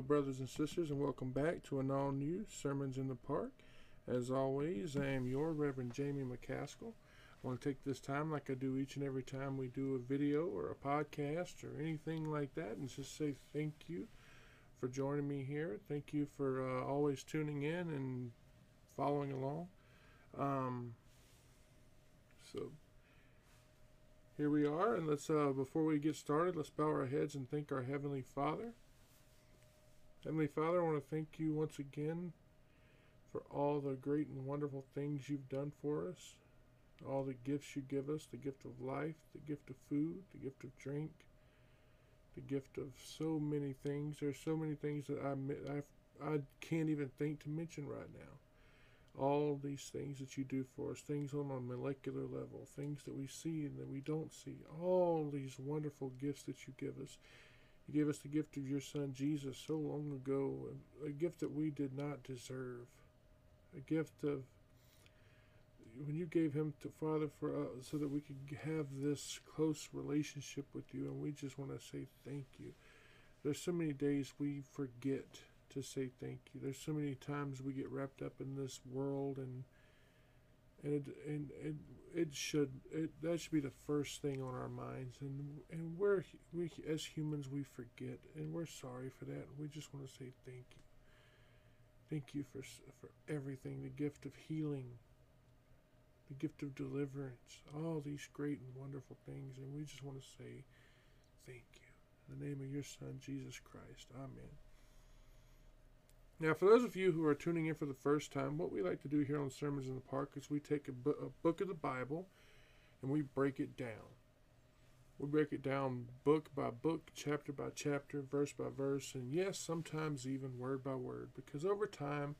Brothers and sisters, and welcome back to an all new Sermons in the Park. As always, I am your Reverend Jamie McCaskill. I want to take this time, like I do each and every time we do a video or a podcast or anything like that, and just say thank you for joining me here. Thank you for uh, always tuning in and following along. Um, so here we are, and let's uh, before we get started, let's bow our heads and thank our Heavenly Father. Heavenly Father, I want to thank you once again for all the great and wonderful things you've done for us, all the gifts you give us the gift of life, the gift of food, the gift of drink, the gift of so many things. There's so many things that I, I, I can't even think to mention right now. All these things that you do for us, things on a molecular level, things that we see and that we don't see, all these wonderful gifts that you give us. You gave us the gift of your Son Jesus so long ago, a gift that we did not deserve, a gift of when you gave him to Father for uh, so that we could have this close relationship with you, and we just want to say thank you. There's so many days we forget to say thank you. There's so many times we get wrapped up in this world and and it, and, and it should it that should be the first thing on our minds. And and we're we as humans we forget and we're sorry for that. We just want to say thank you. Thank you for for everything. The gift of healing. The gift of deliverance. All these great and wonderful things. And we just want to say thank you. In the name of your son Jesus Christ. Amen now, for those of you who are tuning in for the first time, what we like to do here on Sermons in the Park is we take a, bu- a book of the Bible and we break it down. We break it down book by book, chapter by chapter, verse by verse, and yes, sometimes even word by word, because over time,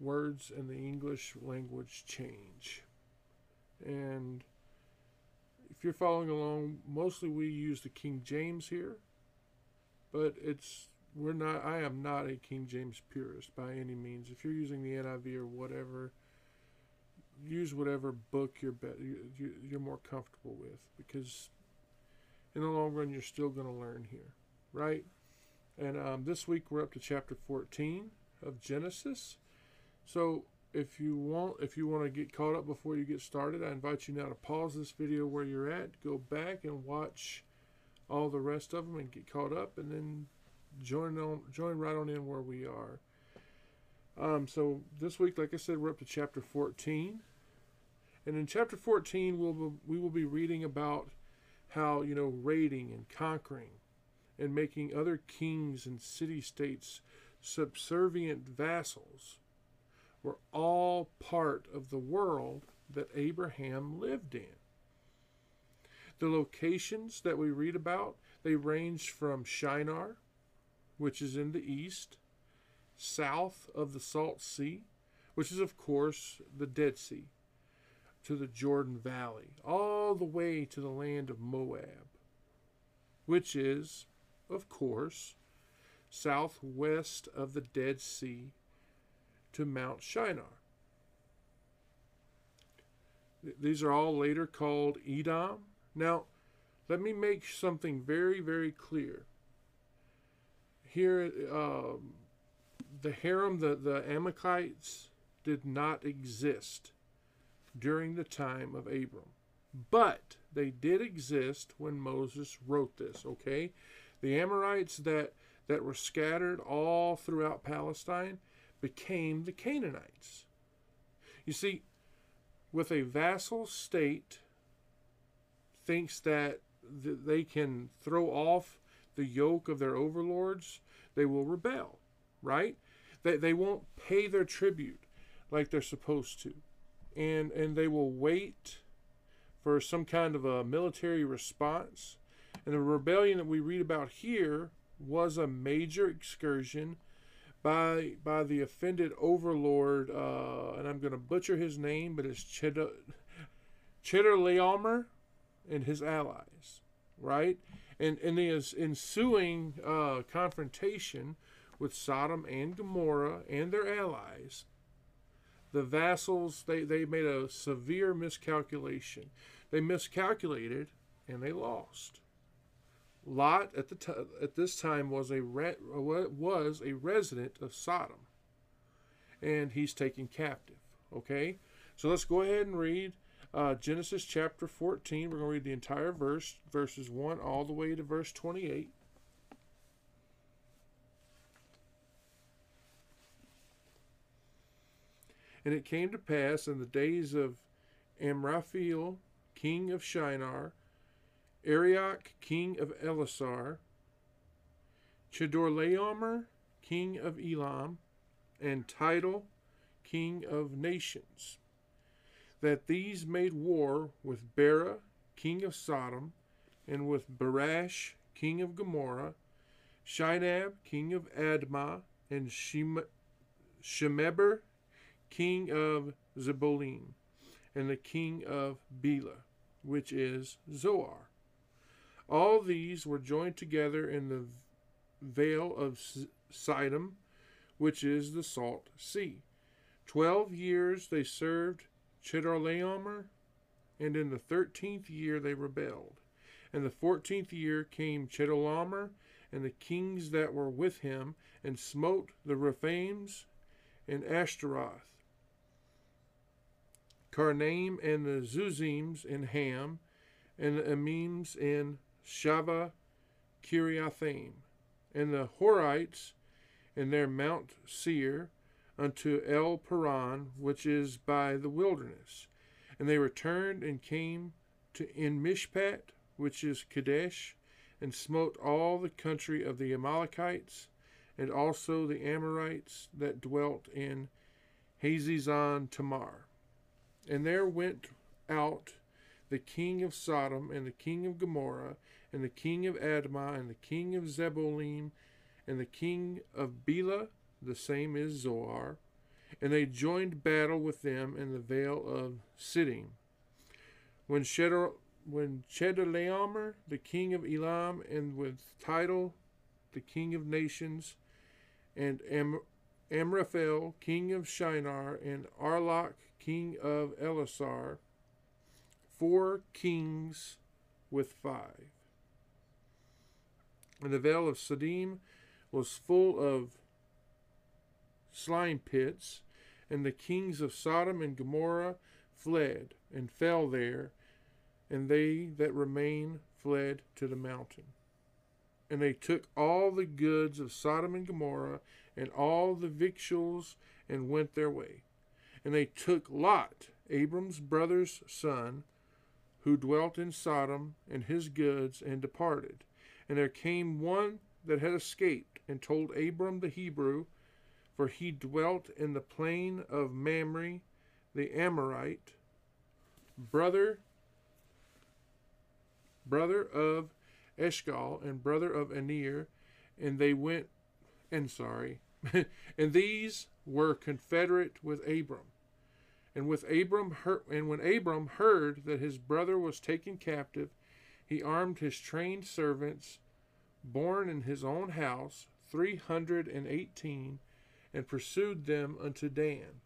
words in the English language change. And if you're following along, mostly we use the King James here, but it's we're not i am not a king james purist by any means. If you're using the niv or whatever use whatever book you're be- you're more comfortable with because in the long run you're still going to learn here right? And um, this week we're up to chapter 14 of genesis. So if you want if you want to get caught up before you get started i invite you now to pause this video where you're at go back and watch all the rest of them and get caught up and then join on join right on in where we are. Um, so this week, like I said, we're up to chapter 14, and in chapter 14, we'll we will be reading about how you know raiding and conquering, and making other kings and city states subservient vassals were all part of the world that Abraham lived in. The locations that we read about, they range from Shinar, which is in the east, south of the Salt Sea, which is, of course, the Dead Sea, to the Jordan Valley, all the way to the land of Moab, which is, of course, southwest of the Dead Sea to Mount Shinar. These are all later called Edom. Now, let me make something very, very clear here um, the harem, the, the Amalekites, did not exist during the time of Abram. But they did exist when Moses wrote this, okay? The Amorites that, that were scattered all throughout Palestine became the Canaanites. You see, with a vassal state thinks that th- they can throw off the yoke of their overlords, they will rebel, right? They, they won't pay their tribute like they're supposed to. And, and they will wait for some kind of a military response. And the rebellion that we read about here was a major excursion by by the offended overlord, uh, and I'm going to butcher his name, but it's Chedor, Chedorlaomer and his allies, right? And, and the ensuing uh, confrontation with Sodom and Gomorrah and their allies, the vassals, they, they made a severe miscalculation. They miscalculated and they lost. Lot at the t- at this time was a re- was a resident of Sodom, and he's taken captive. Okay, so let's go ahead and read uh, Genesis chapter 14. We're going to read the entire verse, verses 1 all the way to verse 28. And it came to pass in the days of Amraphel, king of Shinar, Arioch, king of Elasar, Chedorlaomer, king of Elam, and Tidal, king of nations, that these made war with Bera, king of Sodom, and with Berash, king of Gomorrah, Shinab, king of Admah, and Shem- Shemeber, king of Zebolim, and the king of Bela, which is Zoar. All these were joined together in the vale of Siddim, which is the salt sea. Twelve years they served Chedorlaomer, and in the thirteenth year they rebelled. And the fourteenth year came Chedorlaomer and the kings that were with him, and smote the Rephaims and Ashtaroth Karnaim and the Zuzims in Ham, and the Emims in Shaveh Kiriathaim, and the Horites in their Mount Seir unto El Paran, which is by the wilderness. And they returned and came to En Mishpat, which is Kadesh, and smote all the country of the Amalekites, and also the Amorites that dwelt in Hazezon Tamar. And there went out the king of Sodom, and the king of Gomorrah, and the king of Admah, and the king of Zebolim, and the king of Bela, the same is Zoar, and they joined battle with them in the vale of Siddim. When Shedor, when Chedorlaomer, the king of Elam, and with Tidal, the king of nations, and Am- Amraphel, king of Shinar, and Arlach, king of Elasar, four kings with five. And the vale of Siddim was full of slime pits, and the kings of Sodom and Gomorrah fled and fell there, and they that remained fled to the mountain. And they took all the goods of Sodom and Gomorrah and all the victuals and went their way. And they took Lot, Abram's brother's son, who dwelt in Sodom, and his goods, and departed. And there came one that had escaped, and told Abram the Hebrew, for he dwelt in the plain of Mamre, the Amorite, brother brother of Eshcol, and brother of Aner, and they went and sorry, and these were confederate with Abram. And with Abram and when Abram heard that his brother was taken captive, he armed his trained servants, born in his own house, three hundred and eighteen, and pursued them unto Dan.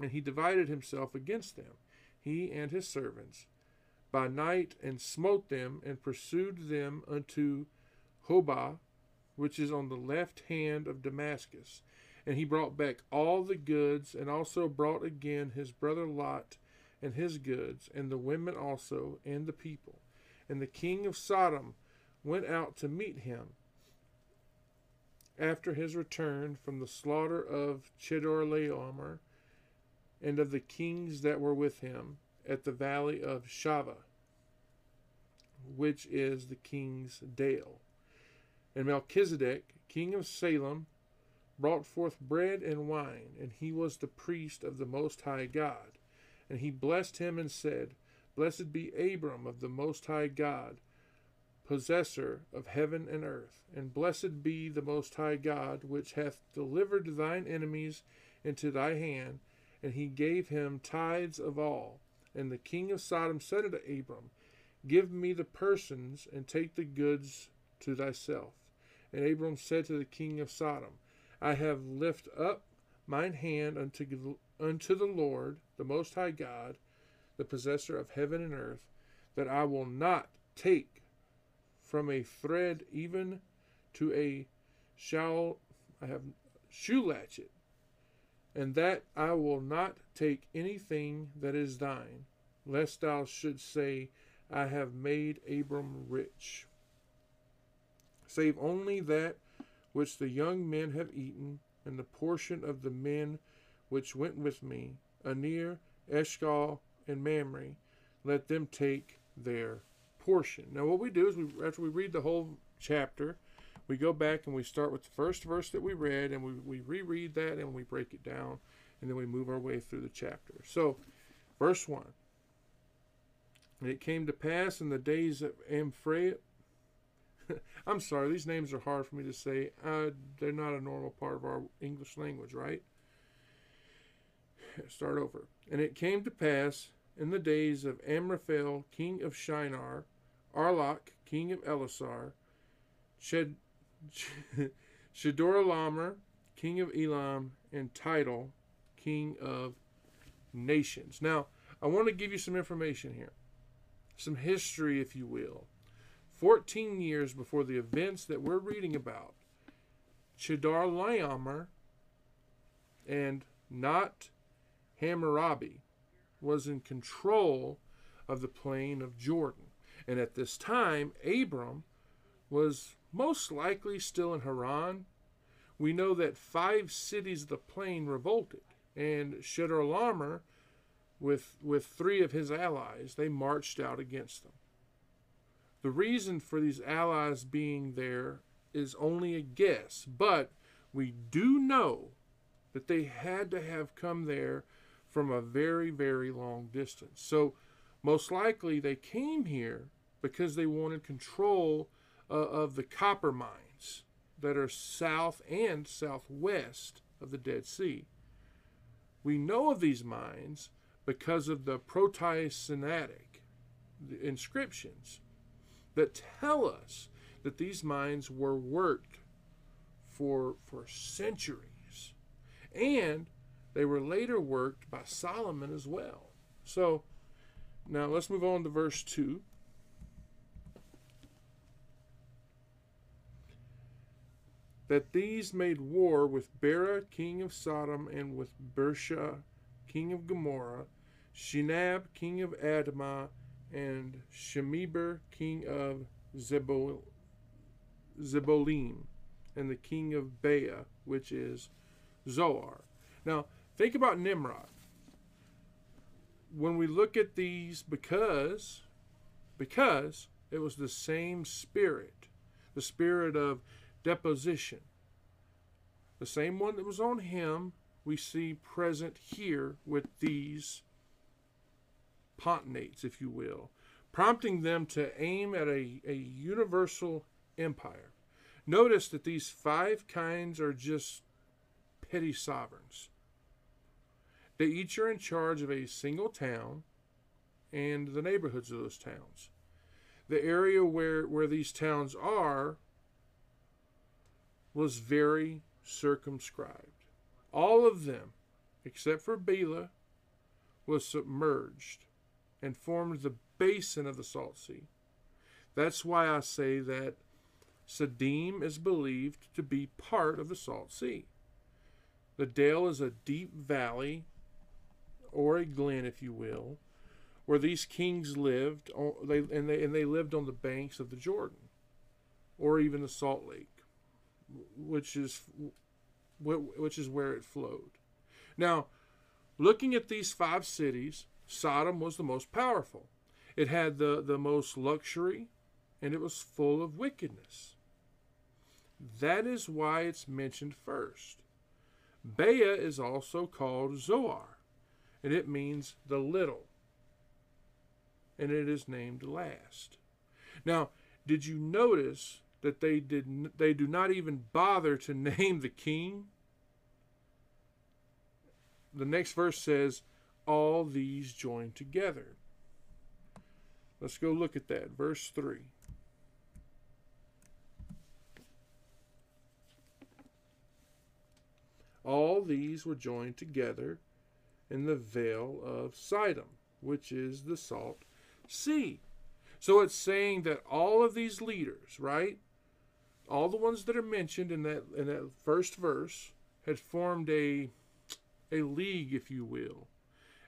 And he divided himself against them, he and his servants, by night, and smote them, and pursued them unto Hobah, which is on the left hand of Damascus. And he brought back all the goods, and also brought again his brother Lot and his goods, and the women also, and the people. And the king of Sodom went out to meet him after his return from the slaughter of Chedorlaomer and of the kings that were with him at the valley of Shaveh, which is the king's dale. And Melchizedek, king of Salem, brought forth bread and wine, and he was the priest of the Most High God. And he blessed him and said, Blessed be Abram of the Most High God, possessor of heaven and earth. And blessed be the Most High God, which hath delivered thine enemies into thy hand. And he gave him tithes of all. And the king of Sodom said unto Abram, Give me the persons, and take the goods to thyself. And Abram said to the king of Sodom, I have lift up mine hand unto, unto the Lord, the Most High God, the possessor of heaven and earth, that I will not take from a thread even to a shall I have shoe latchet, and that I will not take anything that is thine, lest thou should say, I have made Abram rich. Save only that which the young men have eaten, and the portion of the men which went with me, Aner, Eshcol, and Mamre, let them take their portion. Now, what we do is, we, after we read the whole chapter, we go back and we start with the first verse that we read, and we, we reread that and we break it down, and then we move our way through the chapter. So, verse 1. And it came to pass in the days of Amphraat. I'm sorry, these names are hard for me to say. Uh, they're not a normal part of our English language, right? Start over. And it came to pass in the days of Amraphel, king of Shinar, Arlach, king of Elasar, Shed, king of Elam, and Tidal, king of nations. Now, I want to give you some information here some history, if you will. 14 years before the events that we're reading about, Chedorlaomer and not Hammurabi was in control of the plain of Jordan. And at this time, Abram was most likely still in Haran. We know that five cities of the plain revolted, and Chedorlaomer with, with three of his allies, they marched out against them. The reason for these allies being there is only a guess, but we do know that they had to have come there from a very, very long distance. So, most likely, they came here because they wanted control uh, of the copper mines that are south and southwest of the Dead Sea. We know of these mines because of the proto-Sinaitic inscriptions that tell us that these mines were worked for, for centuries. And they were later worked by Solomon as well. So now let's move on to verse 2. That these made war with Bera, king of Sodom, and with Birsha, king of Gomorrah, Shinab, king of Admah, and Shemeber, king of Zebol, Zebolim, and the king of Bea, which is Zoar. Now, think about Nimrod. When we look at these, because, because it was the same spirit, the spirit of deposition, the same one that was on him we see present here with these potentates, if you will, prompting them to aim at a, a universal empire. Notice that these five kinds are just petty sovereigns. They each are in charge of a single town and the neighborhoods of those towns. The area where, where these towns are was very circumscribed. All of them, except for Bela, was submerged and formed the basin of the Salt Sea. That's why I say that Siddim is believed to be part of the Salt Sea. The Dale is a deep valley, or a glen, if you will, where these kings lived, they, and, they, and they lived on the banks of the Jordan, or even the Salt Lake, which is which is where it flowed. Now, looking at these five cities, Sodom was the most powerful. It had the, the most luxury, and it was full of wickedness. That is why it's mentioned first. Bea is also called Zoar, and it means the little, and it is named last. Now, did you notice that they did they do not even bother to name the king the next verse says, all these join together. Let's go look at that. Verse 3. All these were joined together in the vale of Sidon, which is the salt sea. So it's saying that all of these leaders, right? All the ones that are mentioned in that in that first verse had formed a a league, if you will,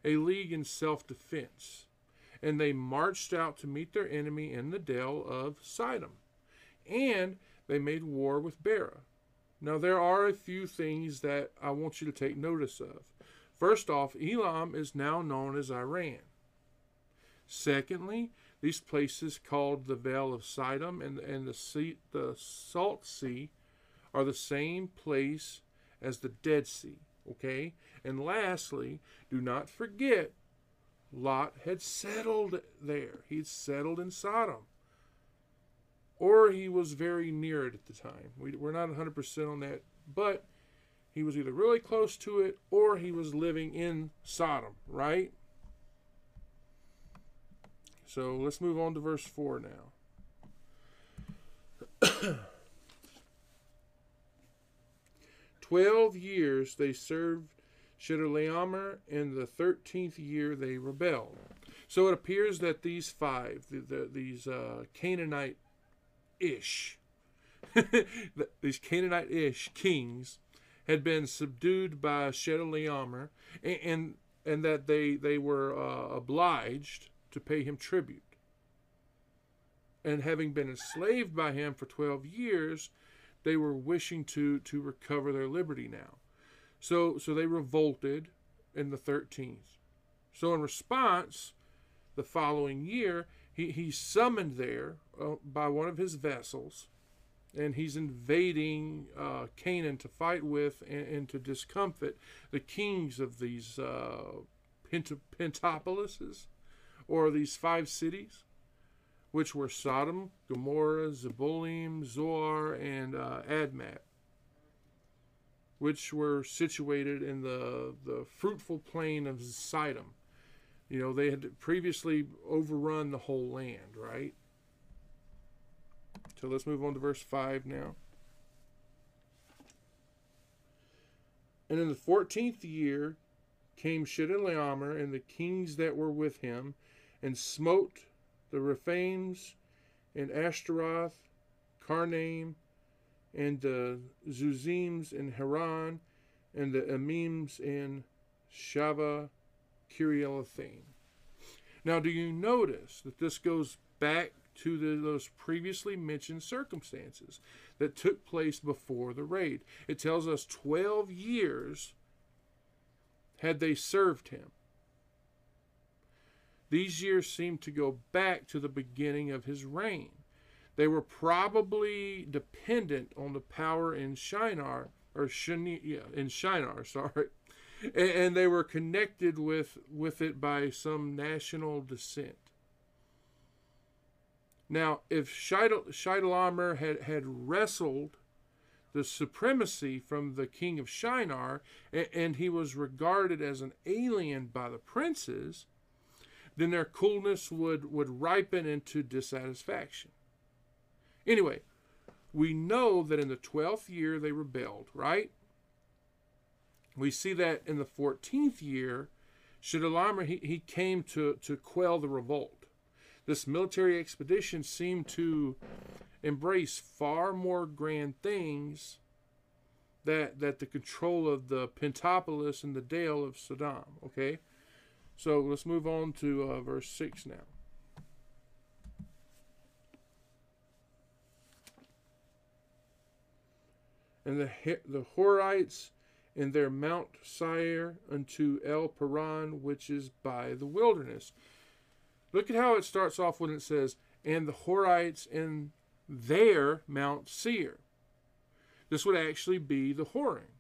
a league in self-defense. And they marched out to meet their enemy in the dale of Sidon. And they made war with Bera. Now, there are a few things that I want you to take notice of. First off, Elam is now known as Iran. Secondly, these places called the Vale of Sidon and, and the, sea, the Salt Sea are the same place as the Dead Sea. Okay? And lastly, do not forget Lot had settled there. He'd settled in Sodom. Or he was very near it at the time. We, we're not 100% on that, but he was either really close to it or he was living in Sodom, right? So let's move on to verse 4 now. Twelve years they served Chedorlaomer, and the thirteenth year they rebelled. So it appears that these five, the, the, these uh, Canaanite ish, these Canaanite ish kings, had been subdued by Chedorlaomer, and, and, and that they, they were uh, obliged to pay him tribute. And having been enslaved by him for 12 years, they were wishing to, to recover their liberty now. So, so they revolted in the 13th. So, in response, the following year, he, he's summoned there uh, by one of his vessels, and he's invading uh, Canaan to fight with and, and, to discomfit the kings of these uh, Pent- Pentapolises, or these five cities, which were Sodom, Gomorrah, Zeboim, Zoar, and uh, Admah which were situated in the, the fruitful plain of Sidon. You know, they had previously overrun the whole land, right? So let's move on to verse 5 now. And in the fourteenth year came Chedorlaomer and the kings that were with him, and smote the Rephaims and Ashtaroth, Karnaim, and the Zuzims in Haran, and the Emims in Shaveh Kiriathaim. Now, do you notice that this goes back to the, those previously mentioned circumstances that took place before the raid? It tells us 12 years had they served him. These years seem to go back to the beginning of his reign. They were probably dependent on the power in Shinar, or Shani, yeah, in Shinar, sorry, and, and, they were connected with with it by some national descent. Now, if Shidalamer had had wrestled the supremacy from the king of Shinar, and, and he was regarded as an alien by the princes, then their coolness would, would ripen into dissatisfaction. Anyway, we know that in the 12th year they rebelled, right? We see that in the 14th year, Chedorlaomer, he, he came to, to quell the revolt. This military expedition seemed to embrace far more grand things that, that the control of the Pentapolis and the Dale of Saddam. Okay? So let's move on to uh, verse 6 now. and the, the Horites in their Mount Seir unto El Paran, which is by the wilderness. Look at how it starts off when it says, and the Horites in their Mount Seir. This would actually be the Horim.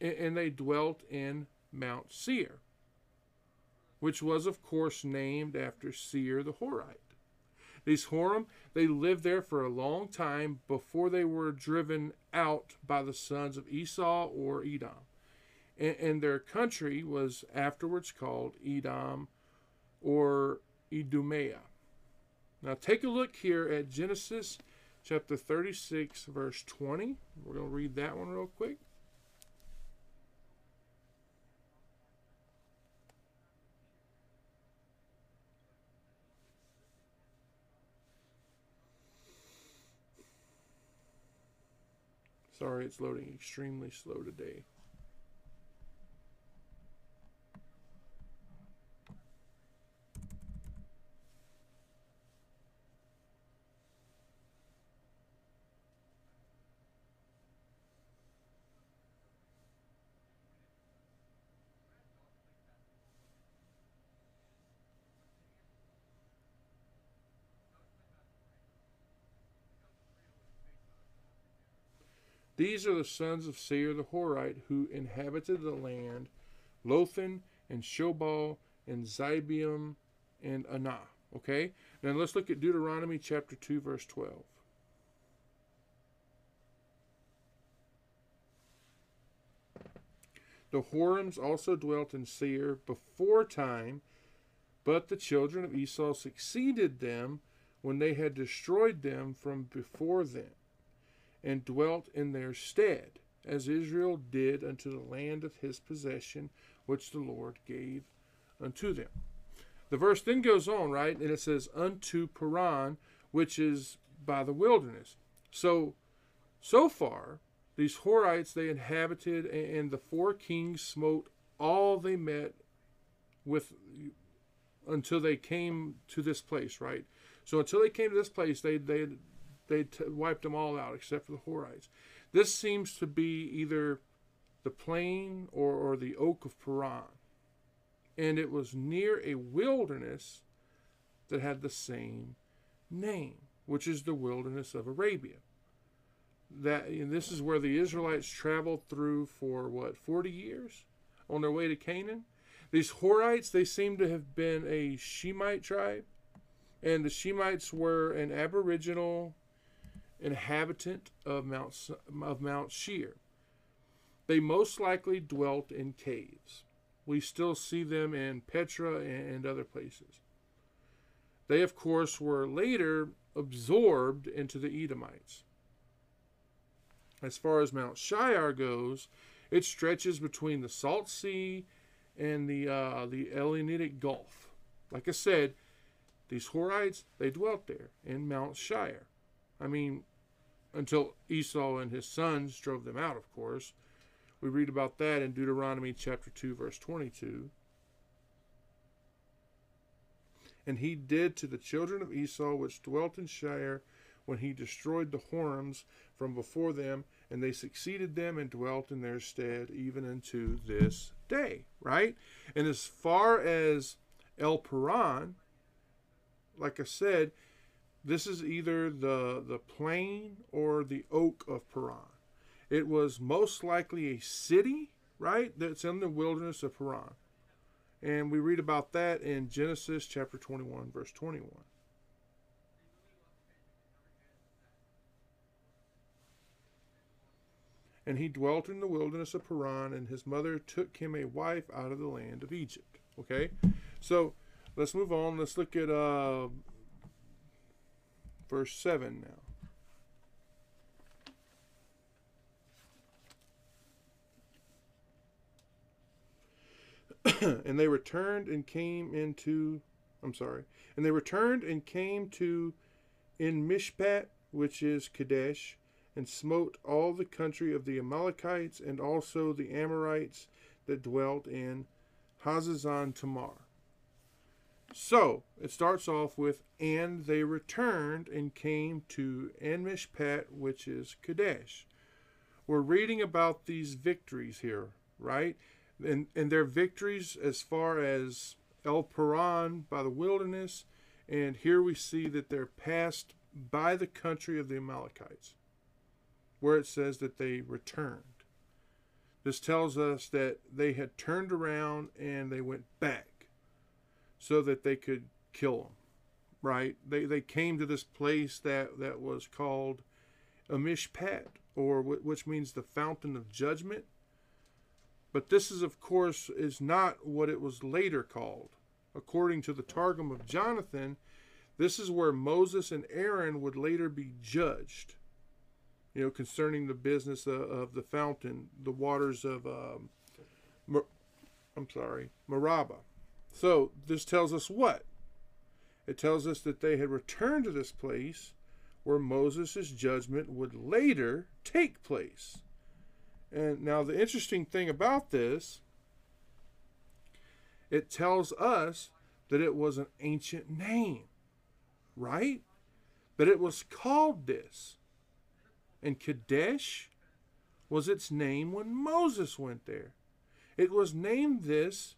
And they dwelt in Mount Seir, which was, of course, named after Seir the Horite. These Horim, they lived there for a long time before they were driven out by the sons of Esau or Edom. And, and their country was afterwards called Edom or Idumea. Now take a look here at Genesis chapter 36, verse 20. We're going to read that one real quick. Sorry, it's loading extremely slow today. These are the sons of Seir the Horite who inhabited the land, Lothan and Shobal and Zibeam and Anah. Okay? Now let's look at Deuteronomy chapter 2, verse 12. The Horims also dwelt in Seir before time, but the children of Esau succeeded them when they had destroyed them from before them and dwelt in their stead, as Israel did unto the land of his possession, which the Lord gave unto them. The verse then goes on, right, and it says, unto Paran, which is by the wilderness. So, so far, these Horites they inhabited, and the four kings smote all they met with until they came to this place, right? So until they came to this place, they they they wiped them all out except for the Horites. This seems to be either the plain or, or the oak of Paran. And it was near a wilderness that had the same name, which is the wilderness of Arabia. That and this is where the Israelites traveled through for what 40 years on their way to Canaan. These Horites, they seem to have been a Shemite tribe, and the Shemites were an aboriginal inhabitant of Mount, of Mount Seir. They most likely dwelt in caves. We still see them in Petra and other places. They, of course, were later absorbed into the Edomites. As far as Mount Shiar goes, it stretches between the Salt Sea and the uh, the Elanitic Gulf. Like I said, these Horites they dwelt there in Mount Shiar. I mean, until Esau and his sons drove them out, of course. We read about that in Deuteronomy chapter 2, verse 22. And he did to the children of Esau which dwelt in Shire when he destroyed the Horims from before them, and they succeeded them and dwelt in their stead even unto this day. Right? And as far as El Paran, like I said, this is either the, the plain or the oak of Paran. It was most likely a city, right, that's in the wilderness of Paran. And we read about that in Genesis chapter 21, verse 21. And he dwelt in the wilderness of Paran, and his mother took him a wife out of the land of Egypt. Okay? So let's move on. Let's look at uh, verse 7 now. and they returned and came into I'm sorry. And they returned and came to En Mishpat, which is Kadesh, and smote all the country of the Amalekites and also the Amorites that dwelt in Hazezon Tamar. So it starts off with, and they returned and came to Enmishpat, which is Kadesh. We're reading about these victories here, right? And, and their victories as far as El Paran by the wilderness, and here we see that they're passed by the country of the Amalekites, where it says that they returned. This tells us that they had turned around and they went back so that they could kill them. Right? They they came to this place that that was called Amishpat, mishpat, or which means the fountain of judgment. But this is, of course, is not what it was later called. According to the Targum of Jonathan, this is where Moses and Aaron would later be judged. You know, concerning the business of, of the fountain, the waters of, um, Mer- I'm sorry, Meribah. So this tells us what? It tells us that they had returned to this place where Moses' judgment would later take place. And now, the interesting thing about this, it tells us that it was an ancient name, right? That it was called this. And Kadesh was its name when Moses went there. It was named this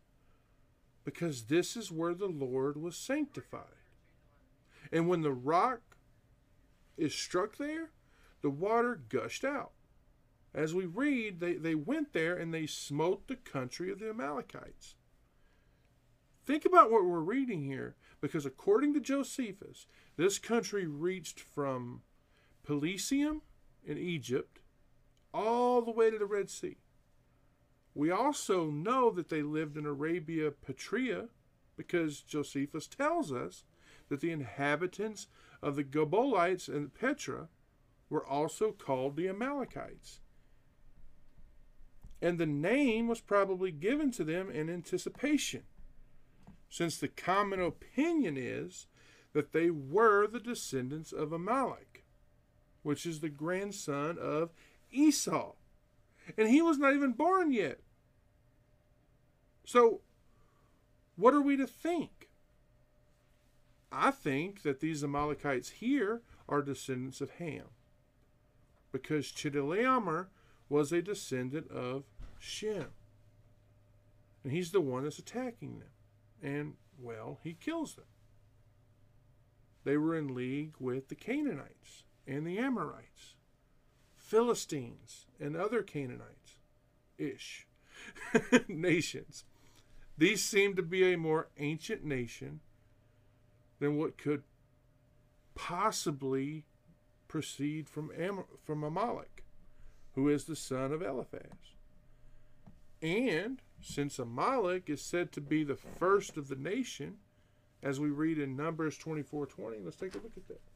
because this is where the Lord was sanctified. And when the rock is struck there, the water gushed out. As we read, they, they went there and they smote the country of the Amalekites. Think about what we're reading here, because according to Josephus, this country reached from Pelusium in Egypt all the way to the Red Sea. We also know that they lived in Arabia Petrea because Josephus tells us that the inhabitants of the Gobolites and Petra were also called the Amalekites. And the name was probably given to them in anticipation, since the common opinion is that they were the descendants of Amalek, which is the grandson of Esau. And he was not even born yet. So, what are we to think? I think that these Amalekites here are descendants of Ham. Because Chedorlaomer was a descendant of Shem. And he's the one that's attacking them. And, well, he kills them. They were in league with the Canaanites and the Amorites. Philistines, and other Canaanites ish nations. These seem to be a more ancient nation than what could possibly proceed from, Am- from Amalek, who is the son of Eliphaz. And since Amalek is said to be the first of the nation, as we read in Numbers 24 20, let's take a look at that.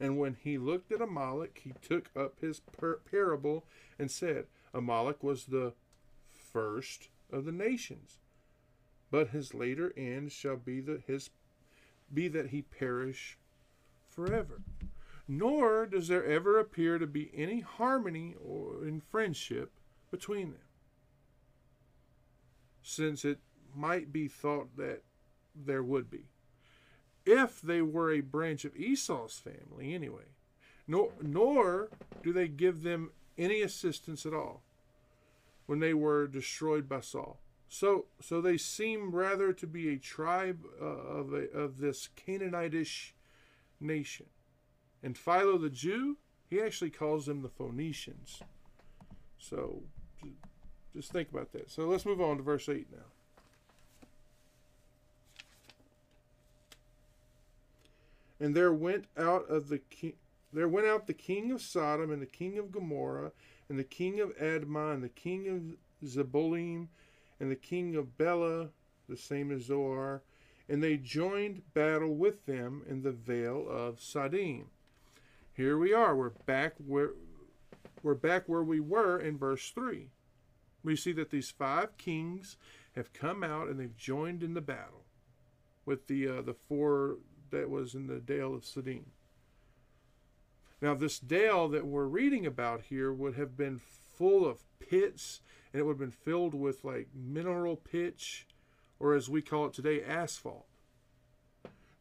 And when he looked at Amalek, he took up his par- parable and said, Amalek was the first of the nations, but his later end shall be that his be that he perish forever. Nor does there ever appear to be any harmony or in friendship between them, since it might be thought that there would be if they were a branch of Esau's family anyway. Nor, nor do they give them any assistance at all when they were destroyed by Saul. So, so they seem rather to be a tribe uh, of, a, of this Canaanitish nation. And Philo the Jew, he actually calls them the Phoenicians. So, just think about that. So let's move on to verse 8 now. And there went out of the king, there went out the king of Sodom and the king of Gomorrah and the king of Admah and the king of Zeboim and the king of Bela, the same as Zoar, and they joined battle with them in the vale of Sadim. Here we are. We're back where we're back where we were in verse 3. We see that these five kings have come out and they've joined in the battle with the uh, the four that was in the Dale of Siddim. Now, this dale that we're reading about here would have been full of pits, and it would have been filled with like mineral pitch, or as we call it today, asphalt.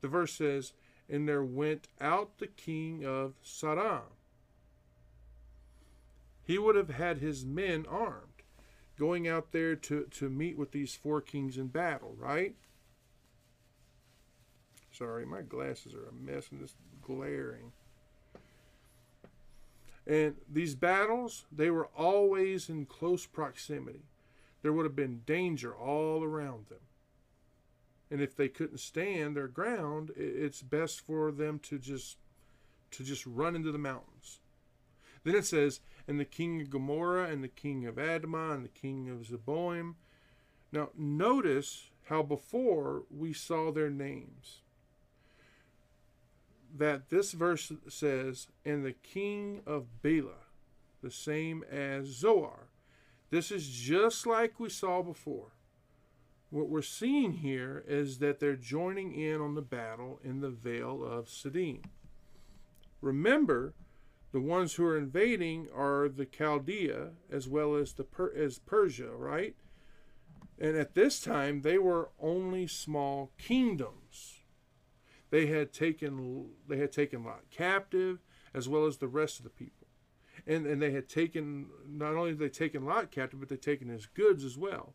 The verse says, And there went out the king of Sodom. He would have had his men armed, going out there to, to meet with these four kings in battle, right? Sorry, my glasses are a mess and this glaring. And these battles, they were always in close proximity. There would have been danger all around them. And if they couldn't stand their ground, it's best for them to just to just run into the mountains. Then it says, and the king of Gomorrah, and the king of Admah, and the king of Zeboim. Now, notice how before we saw their names that this verse says, and the king of Bela, the same as Zoar. This is just like we saw before. What we're seeing here is that they're joining in on the battle in the Vale of Siddim. Remember, the ones who are invading are the Chaldea as well as the per- as Persia, right? And at this time, they were only small kingdoms. They had taken they had taken Lot captive, as well as the rest of the people, and and they had taken not only had they taken Lot captive, but they taken his goods as well.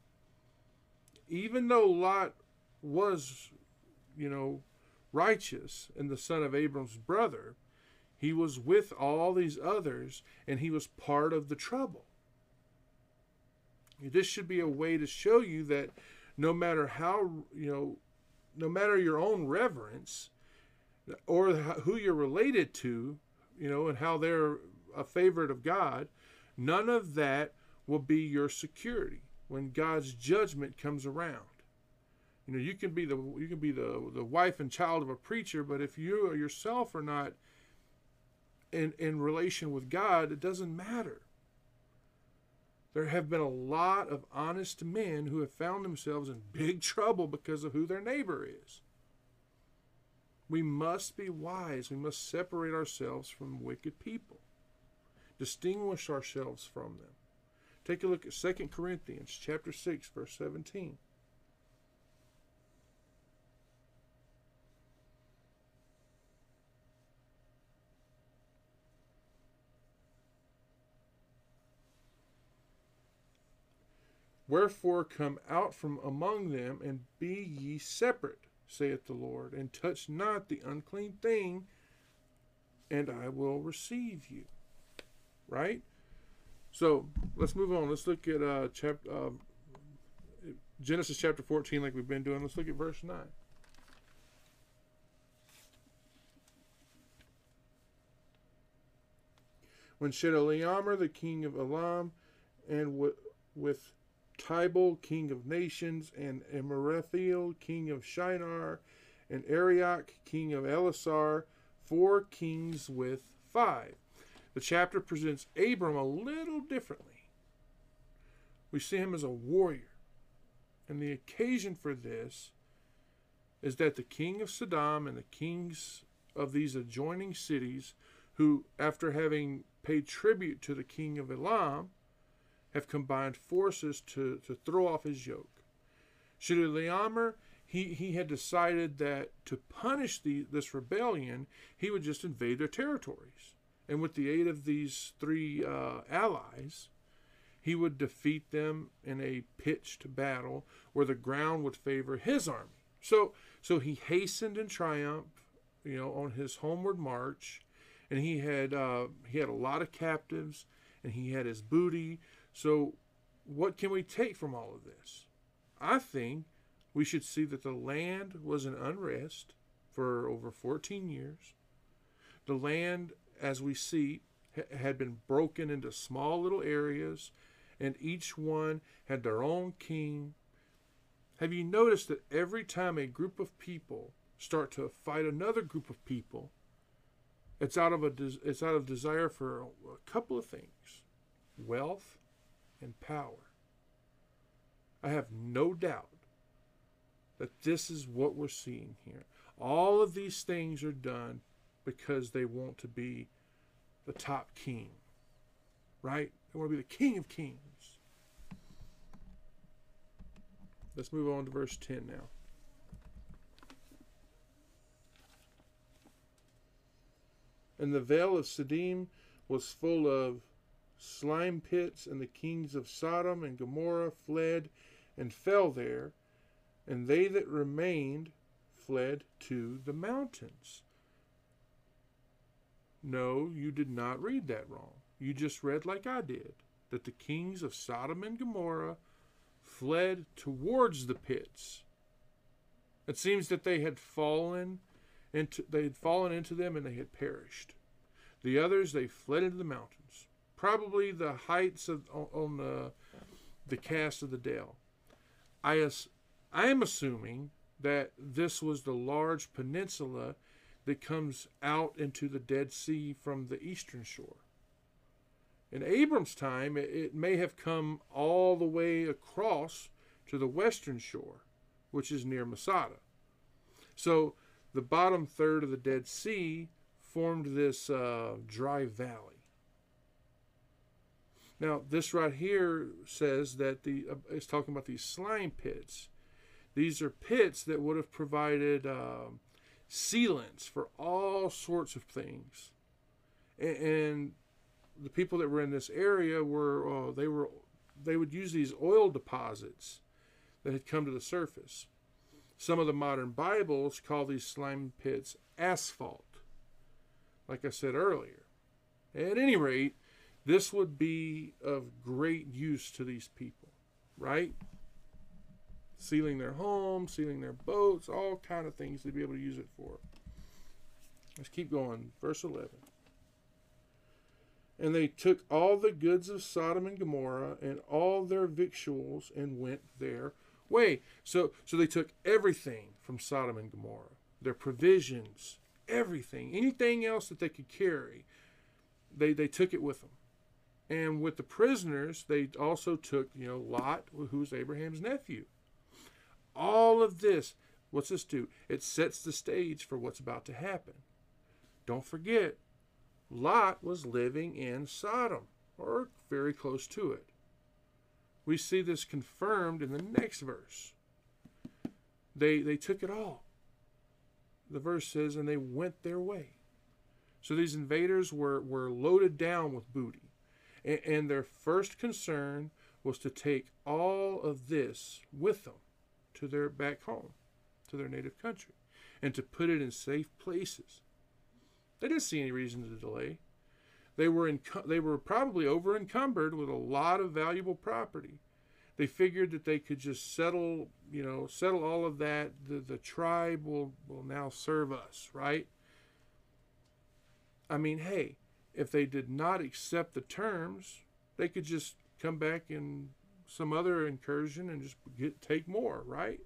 Even though Lot was, you know, righteous and the son of Abram's brother, he was with all these others, and he was part of the trouble. This should be a way to show you that no matter how, you know, no matter your own reverence or who you're related to, you know, and how they're a favorite of God, none of that will be your security when God's judgment comes around. You know, you can be the you can be the the wife and child of a preacher, but if you yourself are not in in relation with God, it doesn't matter. There have been a lot of honest men who have found themselves in big trouble because of who their neighbor is. We must be wise. We must separate ourselves from wicked people, distinguish ourselves from them. Take a look at 2 Corinthians chapter 6 verse 17. Wherefore come out from among them, and be ye separate, saith the Lord, and touch not the unclean thing, and I will receive you. Right? So let's move on. Let's look at uh, chapter uh, Genesis chapter 14, like we've been doing. Let's look at verse 9. When Chedorlaomer, the king of Elam, and with Tidal, king of nations, and Amraphel, king of Shinar, and Arioch, king of Ellasar, four kings with five. The chapter presents Abram a little differently. We see him as a warrior. And the occasion for this is that the king of Sodom and the kings of these adjoining cities, who, after having paid tribute to the king of Elam, have combined forces to, to throw off his yoke. Chedorlaomer, he, he had decided that to punish the, this rebellion, he would just invade their territories. And with the aid of these three uh, allies, he would defeat them in a pitched battle where the ground would favor his army. So, so he hastened in triumph, you know, on his homeward march, and he had uh, he had a lot of captives, and he had his booty. So, what can we take from all of this? I think we should see that the land was in unrest for over 14 years. The land, as we see, had been broken into small little areas, and each one had their own king. Have you noticed that every time a group of people start to fight another group of people, it's out of a it's out of desire for a couple of things: wealth and power. I have no doubt that this is what we're seeing here. All of these things are done because they want to be the top king, right? They want to be the king of kings. Let's move on to verse 10 now. And the vale of Siddim was full of slime pits, and the kings of Sodom and Gomorrah fled and fell there, and they that remained fled to the mountains. No, you did not read that wrong. You just read like I did that the kings of Sodom and Gomorrah fled towards the pits. It seems that they had fallen into they had fallen into them and they had perished. The others they fled into the mountains probably the heights of on the the cast of the Dell. I as, I am assuming that this was the large peninsula that comes out into the Dead Sea from the eastern shore. In Abram's time, it, it may have come all the way across to the western shore, which is near Masada. So the bottom third of the Dead Sea formed this uh, dry valley. Now, this right here says that the uh, it's talking about these slime pits. These are pits that would have provided uh, sealants for all sorts of things, and, and, the people that were in this area were uh, they were they would use these oil deposits that had come to the surface. Some of the modern Bibles call these slime pits asphalt, like I said earlier. At any rate, this would be of great use to these people, right? Sealing their homes, sealing their boats, all kind of things they'd be able to use it for. Let's keep going. Verse 11. And they took all the goods of Sodom and Gomorrah and all their victuals and went their way. So, so they took everything from Sodom and Gomorrah, their provisions, everything, anything else that they could carry, they, they took it with them. And with the prisoners, they also took, you know, Lot, who's Abraham's nephew. All of this, what's this do? It sets the stage for what's about to happen. Don't forget, Lot was living in Sodom, or very close to it. We see this confirmed in the next verse. They, they took it all. The verse says, and they went their way. So these invaders were, were loaded down with booty. And, their first concern was to take all of this with them to their back home, to their native country, and to put it in safe places. They didn't see any reason to delay. They were in, they were probably over encumbered with a lot of valuable property. They figured that they could just settle, you know, settle all of that. The, the tribe will, will now serve us, right? I mean, hey, if they did not accept the terms, they could just come back in some other incursion and just get take more, right?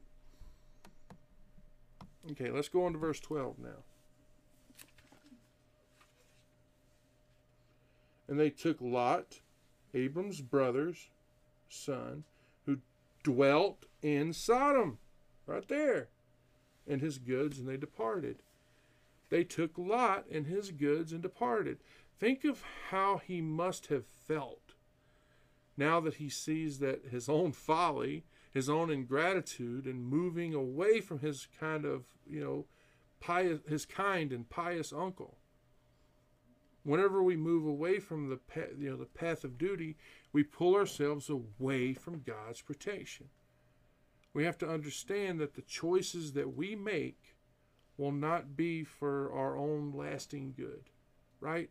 Okay, let's go on to verse 12 now. And they took Lot, Abram's brother's son, who dwelt in Sodom, right there, and his goods, and they departed. They took Lot and his goods and departed. Think of how he must have felt now that he sees that his own folly, his own ingratitude, and moving away from his kind of, you know, pious, his kind and pious uncle. Whenever we move away from the you know the path of duty, we pull ourselves away from God's protection. We have to understand that the choices that we make will not be for our own lasting good, right?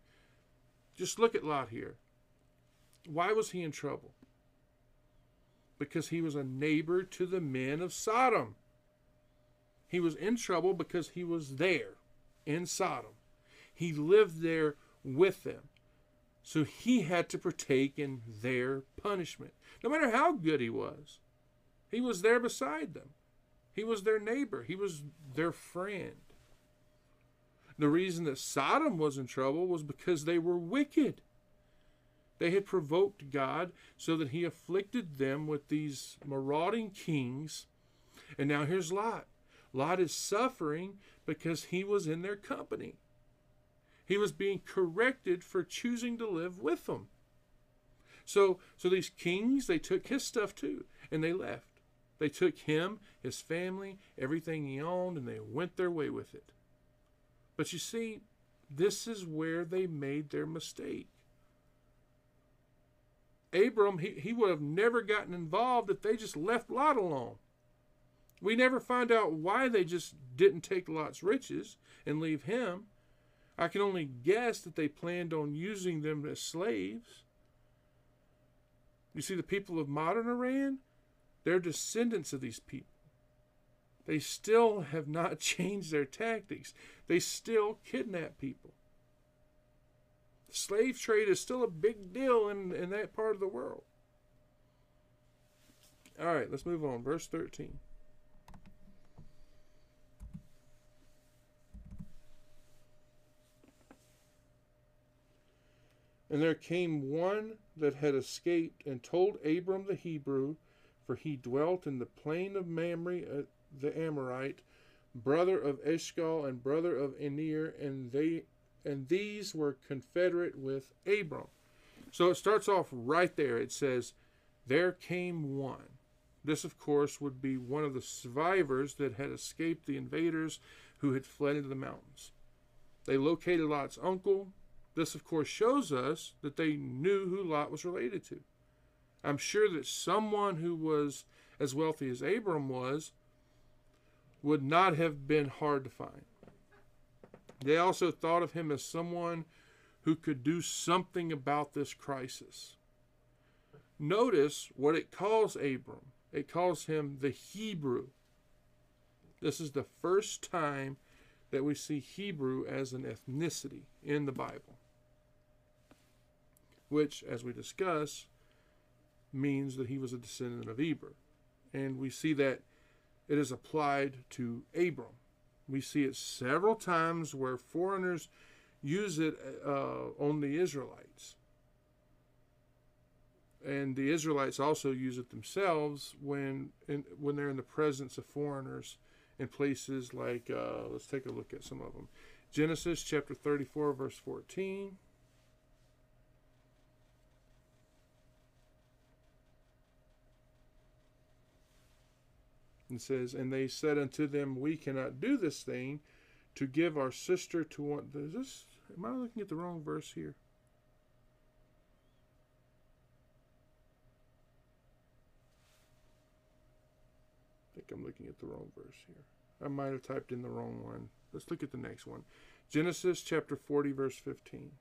Just look at Lot here. Why was he in trouble? Because he was a neighbor to the men of Sodom. He was in trouble because he was there in Sodom. He lived there with them. So he had to partake in their punishment. No matter how good he was, he was there beside them. He was their neighbor, he was their friend. The reason that Sodom was in trouble was because they were wicked. They had provoked God so that he afflicted them with these marauding kings. And now here's Lot. Lot is suffering because he was in their company. He was being corrected for choosing to live with them. So, so these kings, they took his stuff too, and they left. They took him, his family, everything he owned, and they went their way with it. But you see, this is where they made their mistake. Abram, he, he would have never gotten involved if they just left Lot alone. We never find out why they just didn't take Lot's riches and leave him. I can only guess that they planned on using them as slaves. You see, the people of modern Iran, they're descendants of these people. They still have not changed their tactics. They still kidnap people. The slave trade is still a big deal in, in that part of the world. All right, let's move on. Verse 13. And there came one that had escaped and told Abram the Hebrew, for he dwelt in the plain of Mamre uh, the Amorite, brother of Eshcol and brother of Aner, and they and these were confederate with Abram. So it starts off right there. It says, There came one. This, of course, would be one of the survivors that had escaped the invaders who had fled into the mountains. They located Lot's uncle. This, of course, shows us that they knew who Lot was related to. I'm sure that someone who was as wealthy as Abram was would not have been hard to find. They also thought of him as someone who could do something about this crisis. Notice what it calls Abram. It calls him the Hebrew. This is the first time that we see Hebrew as an ethnicity in the Bible, which, as we discuss, means that he was a descendant of Eber. And we see that it is applied to Abram. We see it several times where foreigners use it uh, on the Israelites. And the Israelites also use it themselves when in, when they're in the presence of foreigners in places like, uh, let's take a look at some of them. Genesis chapter 34, verse 14. And says, And they said unto them, We cannot do this thing to give our sister to one. Is this, am I looking at the wrong verse here? I think I'm looking at the wrong verse here. I might have typed in the wrong one. Let's look at the next one. Genesis chapter 40, verse 15.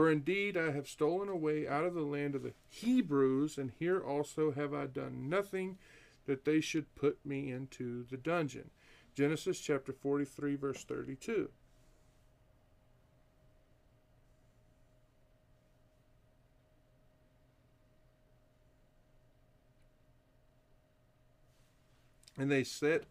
For indeed I have stolen away out of the land of the Hebrews, and here also have I done nothing that they should put me into the dungeon. Genesis chapter 43, verse 32. And they set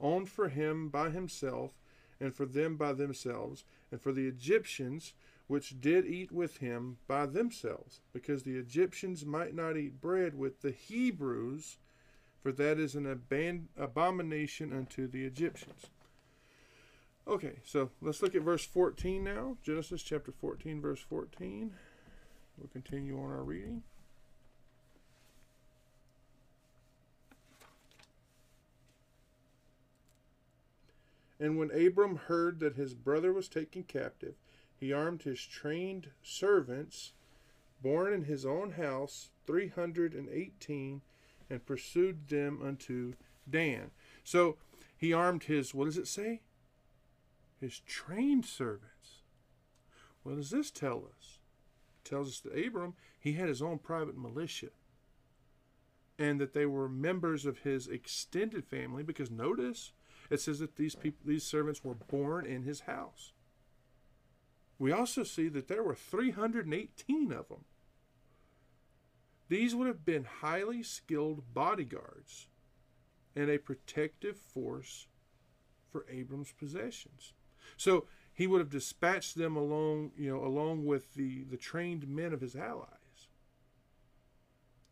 on for him by himself, and for them by themselves, and for the Egyptians which did eat with him by themselves, because the Egyptians might not eat bread with the Hebrews, for that is an aban- abomination unto the Egyptians. Okay, so let's look at verse 14 now. Genesis chapter 14, verse 14. We'll continue on our reading. And when Abram heard that his brother was taken captive, he armed his trained servants, born in his own house, 318, and pursued them unto Dan. So he armed his, what does it say? His trained servants. What does this tell us? It tells us that Abram, he had his own private militia. And that they were members of his extended family, because notice it says that these people, these servants were born in his house. We also see that there were 318 of them. These would have been highly skilled bodyguards and a protective force for Abram's possessions. So he would have dispatched them along, you know, along with the, the trained men of his allies.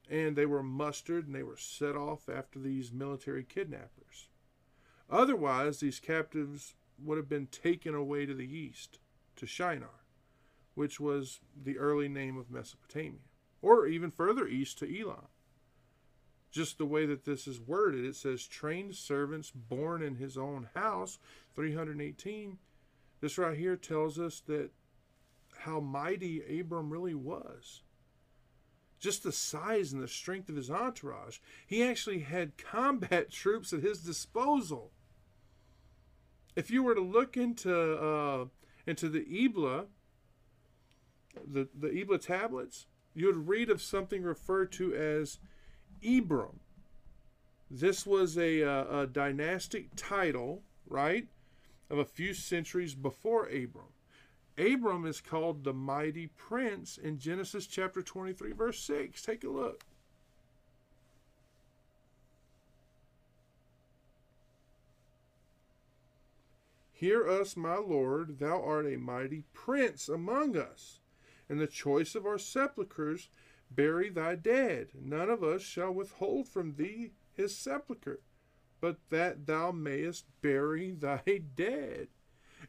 And they were mustered and they were set off after these military kidnappers. Otherwise, these captives would have been taken away to the east to Shinar, which was the early name of Mesopotamia, or even further east to Elam. Just the way that this is worded, it says trained servants born in his own house, 318. This right here tells us that how mighty Abram really was. Just the size and the strength of his entourage. He actually had combat troops at his disposal. If you were to look into uh, into the Ebla, the, the Ebla tablets, you would read of something referred to as Ebram. This was a, a, a dynastic title, right, of a few centuries before Abram. Abram is called the mighty prince in Genesis chapter 23, verse 6. Take a look. Hear us, my Lord, thou art a mighty prince among us. In the choice of our sepulchres, bury thy dead. None of us shall withhold from thee his sepulchre, but that thou mayest bury thy dead.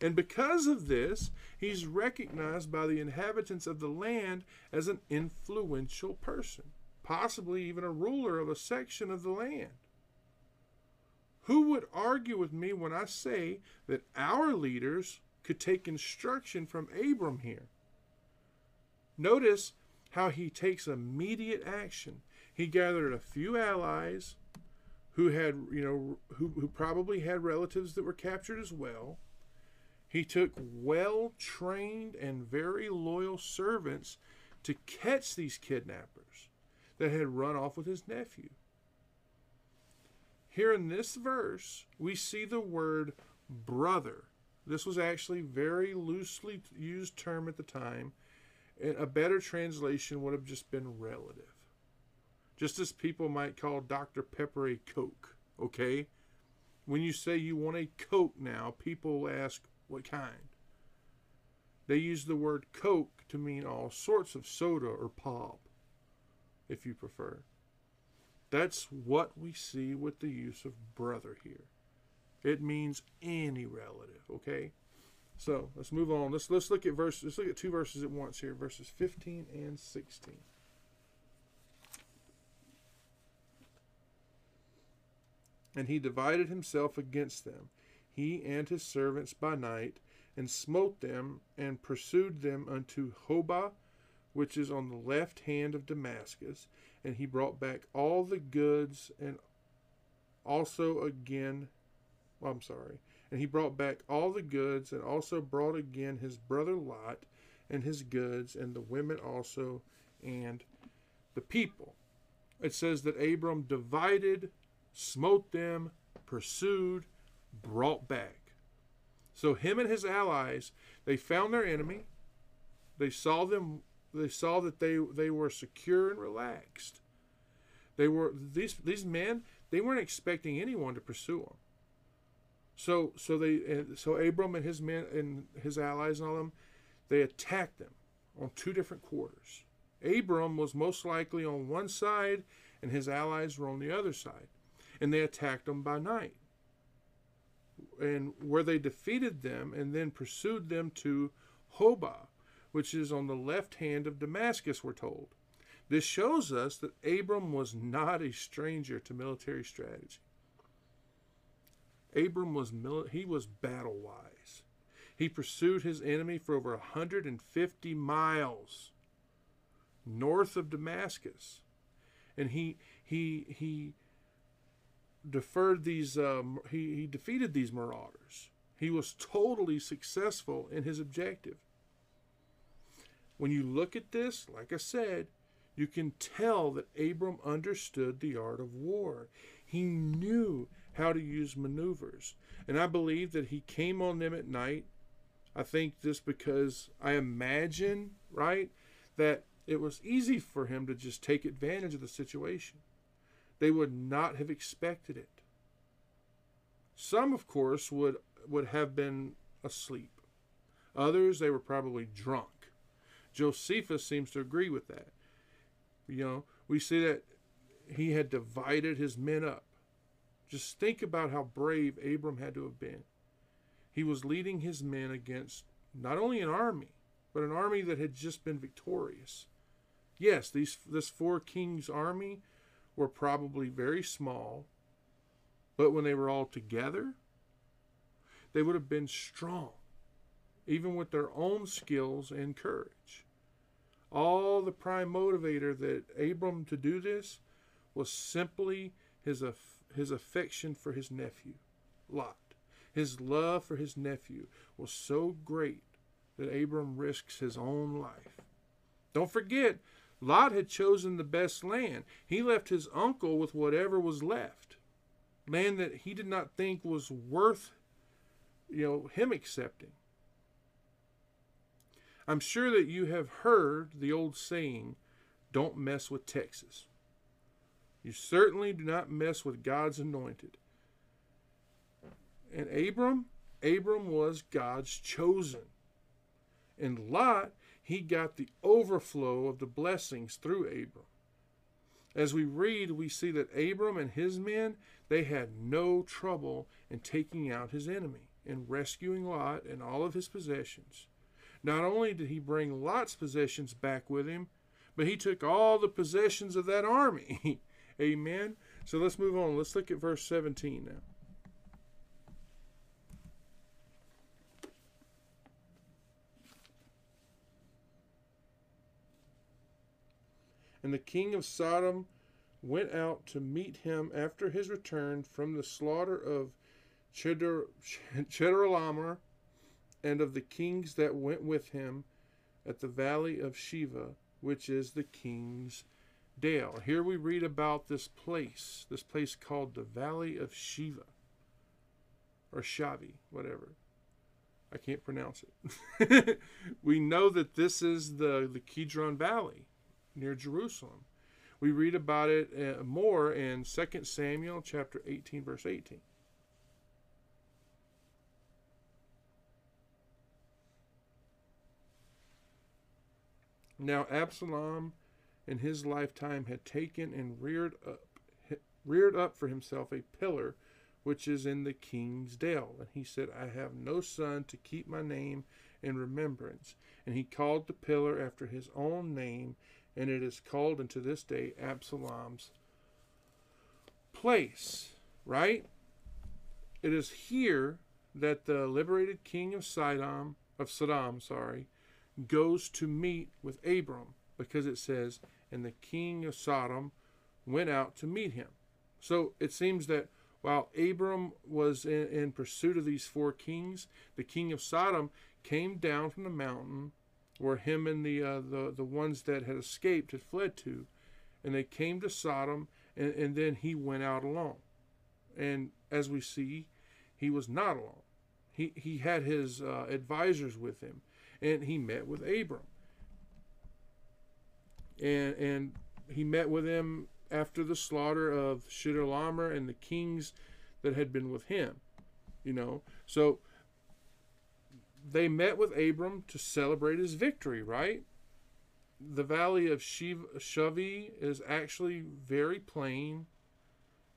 And because of this, he's recognized by the inhabitants of the land as an influential person, possibly even a ruler of a section of the land. Who would argue with me when I say that our leaders could take instruction from Abram here? Notice how he takes immediate action. He gathered a few allies who had, you know, who, who probably had relatives that were captured as well. He took well trained and very loyal servants to catch these kidnappers that had run off with his nephew. Here in this verse, we see the word brother. This was actually very loosely used term at the time. And a better translation would have just been relative. Just as people might call Dr. Pepper a Coke, okay? When you say you want a Coke now, people ask, what kind? They use the word Coke to mean all sorts of soda or pop, if you prefer. That's what we see with the use of brother here. It means any relative, okay? So let's move on. Let's let's look at verse. Let's look at two verses at once here, verses 15 and 16. And he divided himself against them, he and his servants by night, and smote them, and pursued them unto Hobah, which is on the left hand of Damascus, and he brought back all the goods and also again well, I'm sorry. And he brought back all the goods and also brought again his brother Lot and his goods and the women also and the people. It says that Abram divided, smote them, pursued, brought back. So him and his allies, they found their enemy. They saw them they saw that they they were secure and relaxed. They were these these men. They weren't expecting anyone to pursue them. So so they so Abram and his men and his allies and all them, they attacked them on two different quarters. Abram was most likely on one side, and his allies were on the other side, and they attacked them by night. And where they defeated them and then pursued them to Hobah, which is on the left hand of Damascus, we're told. This shows us that Abram was not a stranger to military strategy. Abram was he was battle wise. He pursued his enemy for over 150 miles north of Damascus, and he he he deferred these um, he, he defeated these marauders. He was totally successful in his objective. When you look at this, like I said, you can tell that Abram understood the art of war. He knew how to use maneuvers. And I believe that he came on them at night. I think just because I imagine, right, that it was easy for him to just take advantage of the situation. They would not have expected it. Some, of course, would would have been asleep. Others, they were probably drunk. Josephus seems to agree with that. You know, we see that he had divided his men up. Just think about how brave Abram had to have been. He was leading his men against not only an army, but an army that had just been victorious. Yes, these this four kings army were probably very small, but when they were all together, they would have been strong even with their own skills and courage. All the prime motivator that Abram to do this was simply his, aff- his affection for his nephew, Lot. His love for his nephew was so great that Abram risks his own life. Don't forget, Lot had chosen the best land. He left his uncle with whatever was left. Land that he did not think was worth, you know, him accepting. I'm sure that you have heard the old saying, don't mess with Texas. You certainly do not mess with God's anointed. And Abram, Abram was God's chosen. And Lot, he got the overflow of the blessings through Abram. As we read, we see that Abram and his men, they had no trouble in taking out his enemy and rescuing Lot and all of his possessions. Not only did he bring Lot's possessions back with him, but he took all the possessions of that army. Amen. So let's move on. Let's look at verse 17 now. And the king of Sodom went out to meet him after his return from the slaughter of Chedorlaomer and of the kings that went with him at the valley of Shaveh, which is the king's dale. Here we read about this place, this place called the Valley of Shaveh, or Shavi, whatever. I can't pronounce it. we know that this is the, the Kidron Valley near Jerusalem. We read about it uh, more in 2 Samuel chapter 18 verse 18. Now Absalom in his lifetime had taken and reared up reared up for himself a pillar which is in the king's dale. And he said, I have no son to keep my name in remembrance. And he called the pillar after his own name, and it is called unto this day Absalom's place. Right? It is here that the liberated king of Sidon, of Sodom, sorry, goes to meet with Abram because it says, and the king of Sodom went out to meet him. So it seems that while Abram was in, in pursuit of these four kings, the king of Sodom came down from the mountain where him and the, uh, the, the ones that had escaped had fled to, and they came to Sodom, and, and then he went out alone. And as we see, he was not alone. He, he had his uh, advisors with him and he met with Abram. And and he met with him after the slaughter of Chedorlaomer and the kings that had been with him. You know, so they met with Abram to celebrate his victory, right? The valley of Shavi is actually very plain.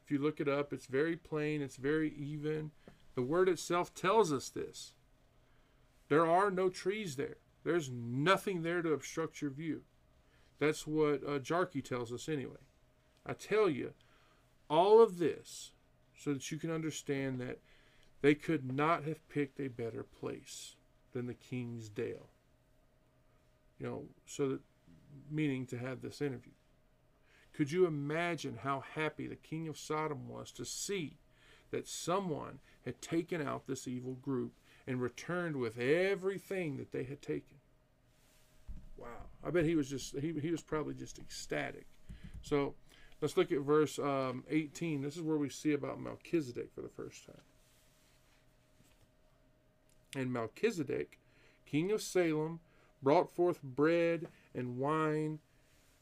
If you look it up, it's very plain, it's very even. The word itself tells us this. There are no trees there. There's nothing there to obstruct your view. That's what uh, Jarchi tells us anyway. I tell you all of this so that you can understand that they could not have picked a better place than the King's Dale. You know, so that meaning to have this interview. Could you imagine how happy the king of Sodom was to see that someone had taken out this evil group and returned with everything that they had taken. Wow. I bet he was just, he, he was probably just ecstatic. So let's look at verse um, 18. This is where we see about Melchizedek for the first time. And Melchizedek, king of Salem, brought forth bread and wine,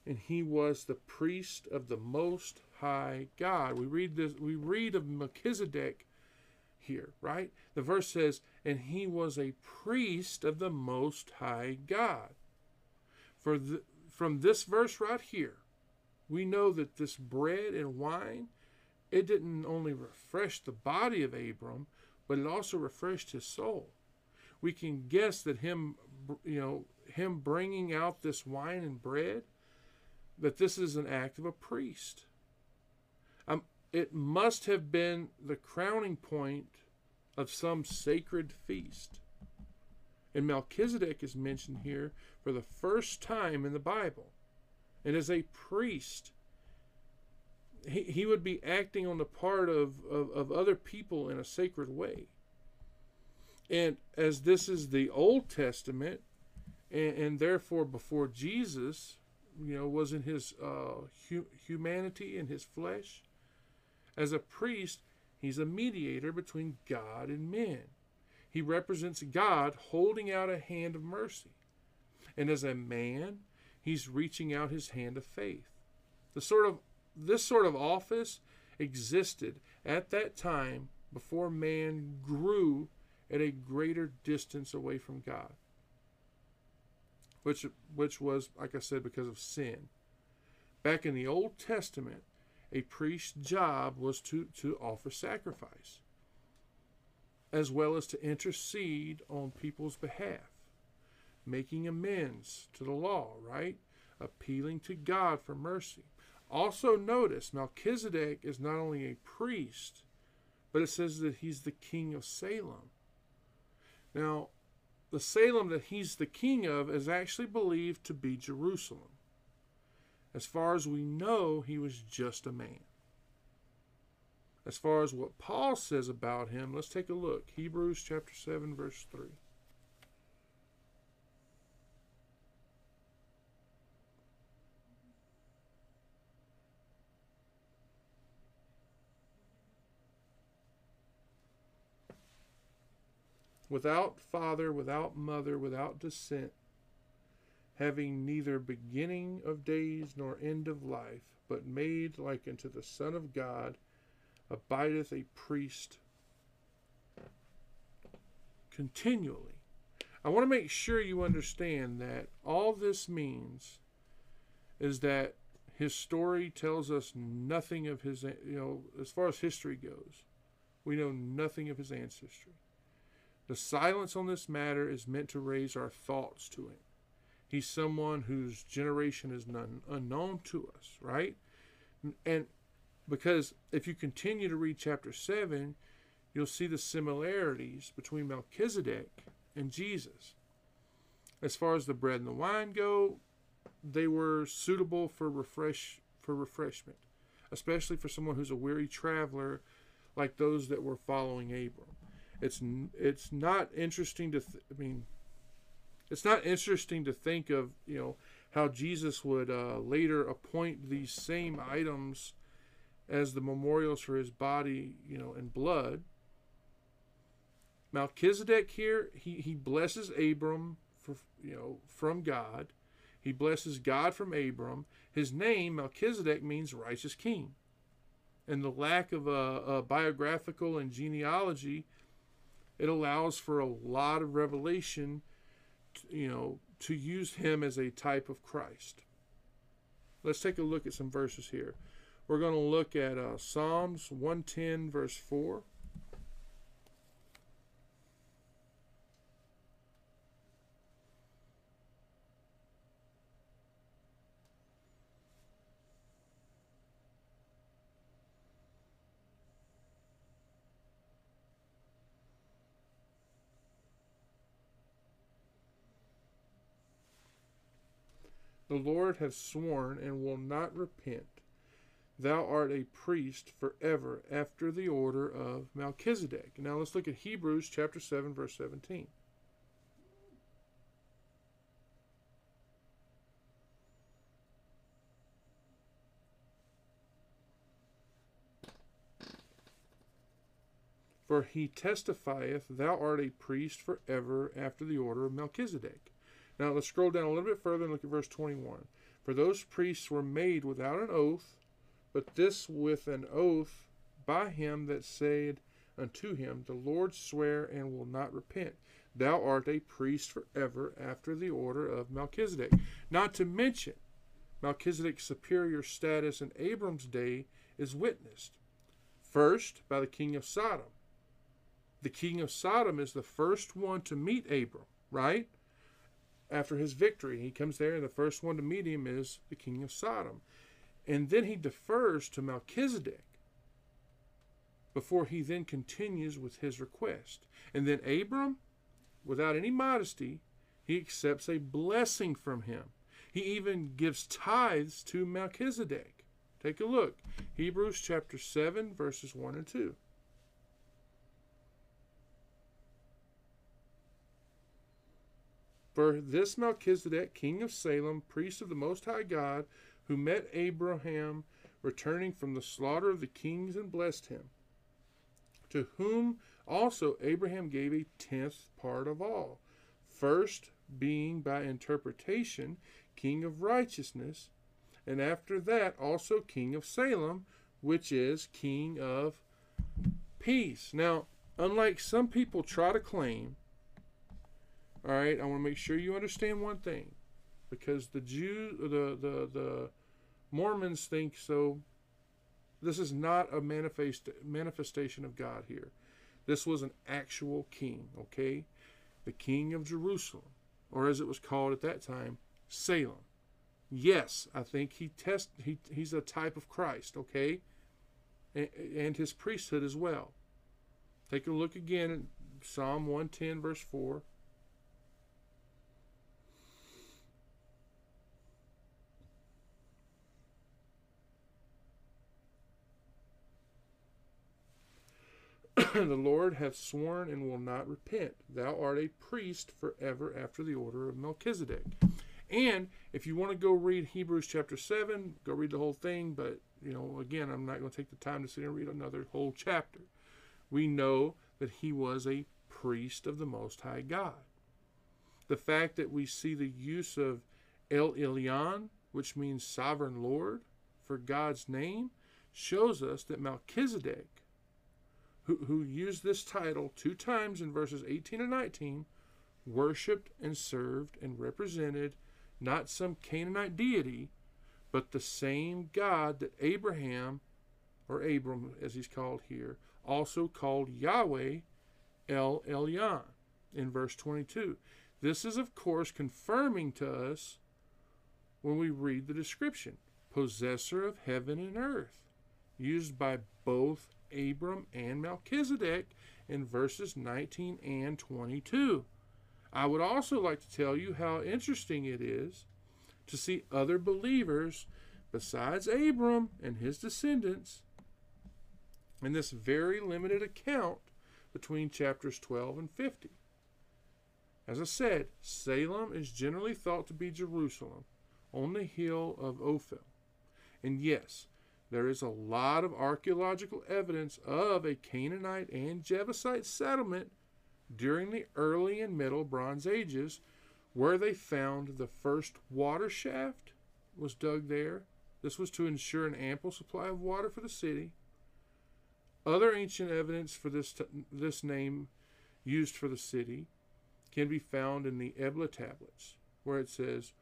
and he was the priest of the Most High God. We read this. We read of Melchizedek here, right? The verse says, and he was a priest of the Most High God. For the, from this verse right here, we know that this bread and wine, it didn't only refresh the body of Abram, but it also refreshed his soul. We can guess that him, you know, him bringing out this wine and bread, that this is an act of a priest. It must have been the crowning point of some sacred feast. And Melchizedek is mentioned here for the first time in the Bible. And as a priest, he, he would be acting on the part of, of, of other people in a sacred way. And as this is the Old Testament, and, and therefore before Jesus, you know, was in his uh, hu- humanity and his flesh, as a priest, He's a mediator between God and men. He represents God holding out a hand of mercy. And as a man, he's reaching out his hand of faith. The sort of this sort of office existed at that time before man grew at a greater distance away from God. Which which was, like I said, because of sin. Back in the Old Testament, a priest's job was to, to offer sacrifice, as well as to intercede on people's behalf, making amends to the law, right? Appealing to God for mercy. Also, notice Melchizedek is not only a priest, but it says that he's the king of Salem. Now, the Salem that he's the king of is actually believed to be Jerusalem. As far as we know, he was just a man. As far as what Paul says about him, let's take a look. Hebrews chapter 7, verse 3. without father, without mother, without descent, having neither beginning of days nor end of life, but made like unto the Son of God, abideth a priest continually. I want to make sure you understand that all this means is that his story tells us nothing of his, you know, as far as history goes, we know nothing of his ancestry. The silence on this matter is meant to raise our thoughts to him. He's someone whose generation is none, unknown to us, right? And because if you continue to read chapter 7, you'll see the similarities between Melchizedek and Jesus. As far as the bread and the wine go, they were suitable for refresh for refreshment, especially for someone who's a weary traveler like those that were following Abram. It's it's not interesting to th- I mean it's not interesting to think of, you know, how Jesus would uh, later appoint these same items as the memorials for his body, you know, and blood. Melchizedek here, he, he blesses Abram for you know from God. He blesses God from Abram. His name, Melchizedek, means righteous king. And the lack of a, a biographical and genealogy, it allows for a lot of revelation, you know, to use him as a type of Christ. Let's take a look at some verses here. We're going to look at uh, Psalms 110, verse 4. The Lord has sworn and will not repent. Thou art a priest forever after the order of Melchizedek. Now let's look at Hebrews chapter 7, verse 17. For he testifieth, Thou art a priest forever after the order of Melchizedek. Now let's scroll down a little bit further and look at verse 21. For those priests were made without an oath, but this with an oath by him that said unto him, The Lord swear and will not repent. Thou art a priest forever after the order of Melchizedek. Not to mention, Melchizedek's superior status in Abram's day is witnessed. First, by the king of Sodom. The king of Sodom is the first one to meet Abram, right? After his victory, he comes there, and the first one to meet him is the king of Sodom. And then he defers to Melchizedek before he then continues with his request. And then Abram, without any modesty, he accepts a blessing from him. He even gives tithes to Melchizedek. Take a look. Hebrews chapter 7, verses 1 and 2. For this Melchizedek, king of Salem, priest of the Most High God, who met Abraham returning from the slaughter of the kings and blessed him, to whom also Abraham gave a tenth part of all, first being by interpretation king of righteousness, and after that also king of Salem, which is king of peace. Now, unlike some people try to claim, all right, I want to make sure you understand one thing, because the Jew, the the the Mormons think so. This is not a manifest manifestation of God here. This was an actual king, okay? The king of Jerusalem, or as it was called at that time, Salem. Yes, I think he test he he's a type of Christ, okay? And, and his priesthood as well. Take a look again at Psalm 110 verse 4. The Lord hath sworn and will not repent. Thou art a priest forever after the order of Melchizedek. And if you want to go read Hebrews chapter 7, go read the whole thing. But, you know, again, I'm not going to take the time to sit and read another whole chapter. We know that he was a priest of the Most High God. The fact that we see the use of El Elyon, which means sovereign Lord, for God's name, shows us that Melchizedek who, who used this title two times in verses 18 and 19, worshiped and served and represented not some Canaanite deity, but the same God that Abraham, or Abram as he's called here, also called Yahweh El Elyon in verse 22. This is, of course, confirming to us when we read the description possessor of heaven and earth, used by both Abram and Melchizedek in verses 19 and 22. I would also like to tell you how interesting it is to see other believers besides Abram and his descendants in this very limited account between chapters 12 and 50. As I said, Salem is generally thought to be Jerusalem on the hill of Ophel. And yes, there is a lot of archaeological evidence of a Canaanite and Jebusite settlement during the early and middle Bronze Ages where they found the first water shaft was dug there. This was to ensure an ample supply of water for the city. Other ancient evidence for this, t- this name used for the city can be found in the Ebla tablets, where it says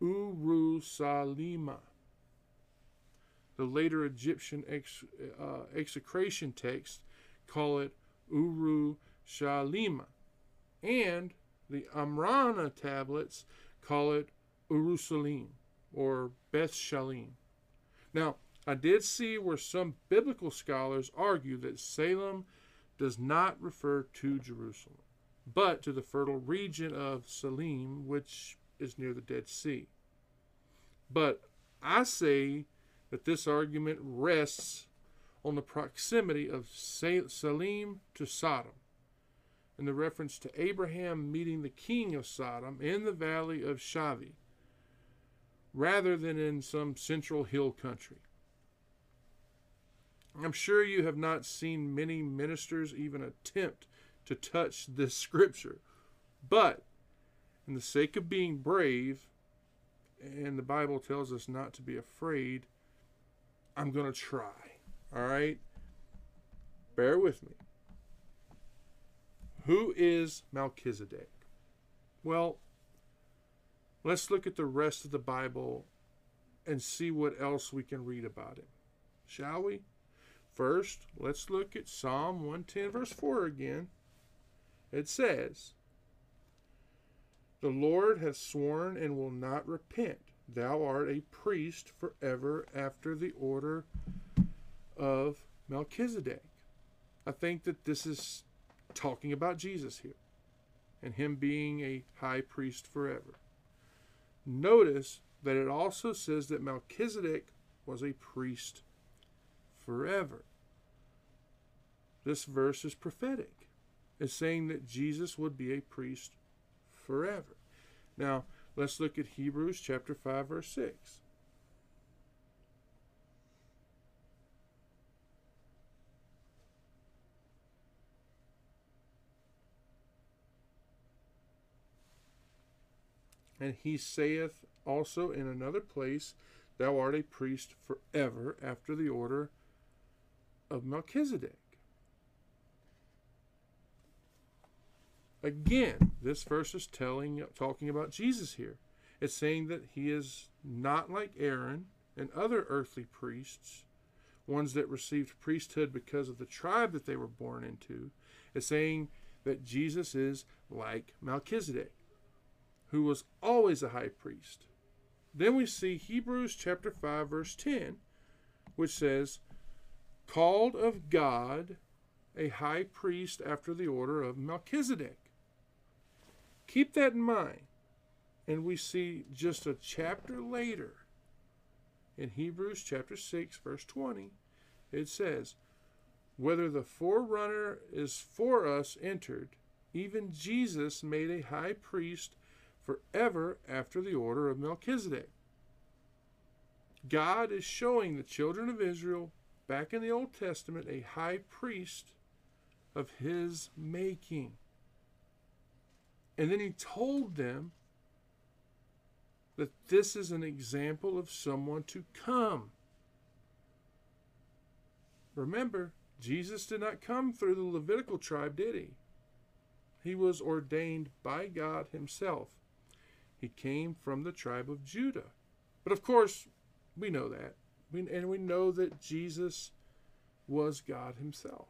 Uru Salima, the later Egyptian ex, uh, execration texts call it Uru Shalima, and the Amarna tablets call it Urusalim or Beth Shalim. Now, I did see where some biblical scholars argue that Salem does not refer to Jerusalem, but to the fertile region of Salim, which is near the Dead Sea. But I say that this argument rests on the proximity of Salim to Sodom and the reference to Abraham meeting the king of Sodom in the valley of Shaveh rather than in some central hill country. I'm sure you have not seen many ministers even attempt to touch this scripture, but in the sake of being brave, and the Bible tells us not to be afraid, I'm going to try. All right? Bear with me. Who is Melchizedek? Well, let's look at the rest of the Bible and see what else we can read about him. Shall we? First, let's look at Psalm 110, verse 4 again. It says, The Lord has sworn and will not repent. Thou art a priest forever after the order of Melchizedek. I think that this is talking about Jesus here and him being a high priest forever. Notice that it also says that Melchizedek was a priest forever. This verse is prophetic. It's saying that Jesus would be a priest forever. Now, Let's look at Hebrews chapter 5 verse 6. And he saith also in another place, Thou art a priest forever after the order of Melchizedek. Again, this verse is telling talking about Jesus here. It's saying that he is not like Aaron and other earthly priests, ones that received priesthood because of the tribe that they were born into. It's saying that Jesus is like Melchizedek, who was always a high priest. Then we see Hebrews chapter 5 verse 10, which says, "Called of God a high priest after the order of Melchizedek." Keep that in mind. And we see just a chapter later in Hebrews chapter 6 verse 20, it says, "Whether the forerunner is for us entered, even Jesus made a high priest forever after the order of Melchizedek. God is showing the children of Israel back in the Old Testament a high priest of his making. And then he told them that this is an example of someone to come. Remember, Jesus did not come through the Levitical tribe, did he? He was ordained by God himself. He came from the tribe of Judah. But of course, we know that. And we know that Jesus was God himself.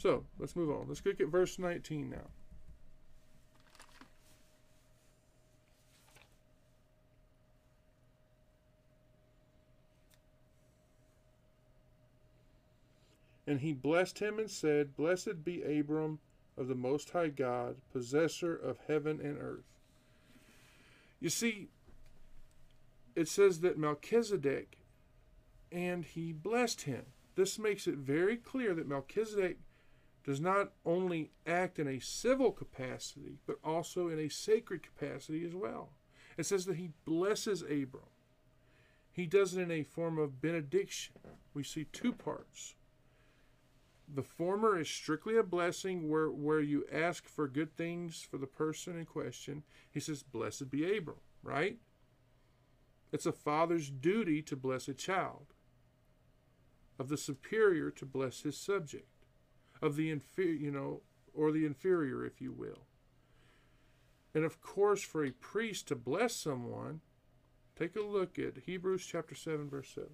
So let's move on. Let's look at verse 19 now. And he blessed him and said, Blessed be Abram of the Most High God, possessor of heaven and earth. You see, it says that Melchizedek, and he blessed him. This makes it very clear that Melchizedek does not only act in a civil capacity, but also in a sacred capacity as well. It says that he blesses Abram. He does it in a form of benediction. We see two parts. The former is strictly a blessing where, where you ask for good things for the person in question. He says, Blessed be Abram, right? It's a father's duty to bless a child, of the superior to bless his subject, of the inferior, you know, or the inferior, if you will. And of course, for a priest to bless someone, take a look at Hebrews chapter 7, verse 7.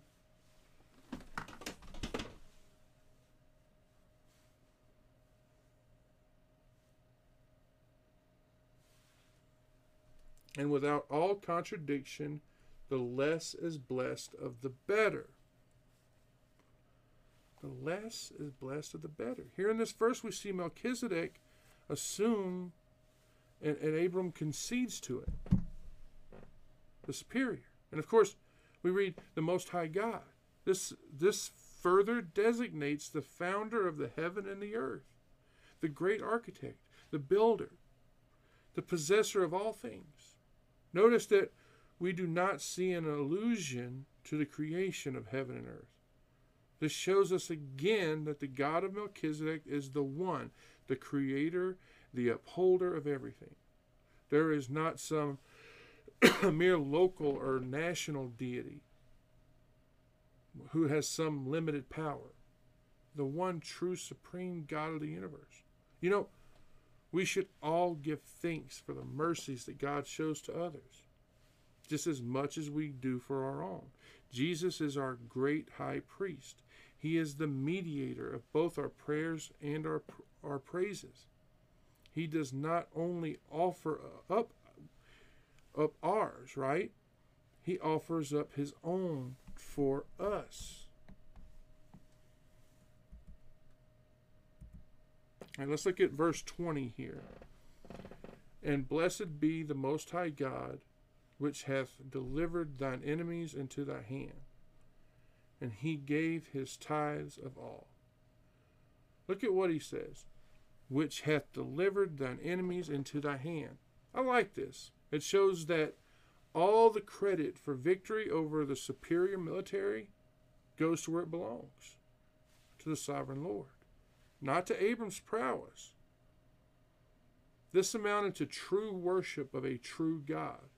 and without all contradiction, the less is blessed of the better. The less is blessed of the better. Here in this verse, we see Melchizedek assume, and, and Abram concedes to it, the superior. And of course, we read the Most High God. This, this further designates the founder of the heaven and the earth, the great architect, the builder, the possessor of all things. Notice that we do not see an allusion to the creation of heaven and earth. This shows us again that the God of Melchizedek is the one, the creator, the upholder of everything. There is not some mere local or national deity who has some limited power. The one true supreme God of the universe. You know, we should all give thanks for the mercies that God shows to others, just as much as we do for our own. Jesus is our great high priest. He is the mediator of both our prayers and our, our praises. He does not only offer up, up ours, right? He offers up his own for us. And let's look at verse 20 here. And blessed be the Most High God, which hath delivered thine enemies into thy hand. And he gave his tithes of all. Look at what he says. Which hath delivered thine enemies into thy hand. I like this. It shows that all the credit for victory over the superior military goes to where it belongs to the sovereign Lord not to Abram's prowess. This amounted to true worship of a true God.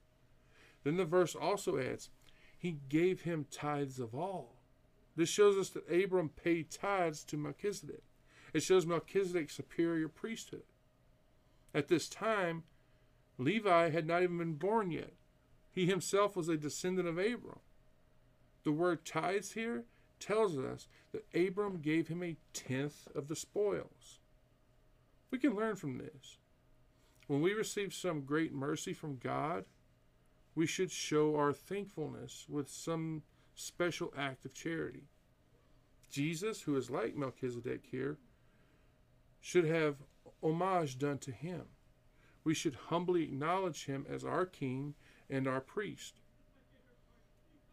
Then the verse also adds, He gave him tithes of all. This shows us that Abram paid tithes to Melchizedek. It shows Melchizedek's superior priesthood. At this time, Levi had not even been born yet. He himself was a descendant of Abram. The word tithes here tells us that Abram gave him a tenth of the spoils. We can learn from this. When we receive some great mercy from God, we should show our thankfulness with some special act of charity. Jesus, who is like Melchizedek here, should have homage done to him. We should humbly acknowledge him as our king and our priest.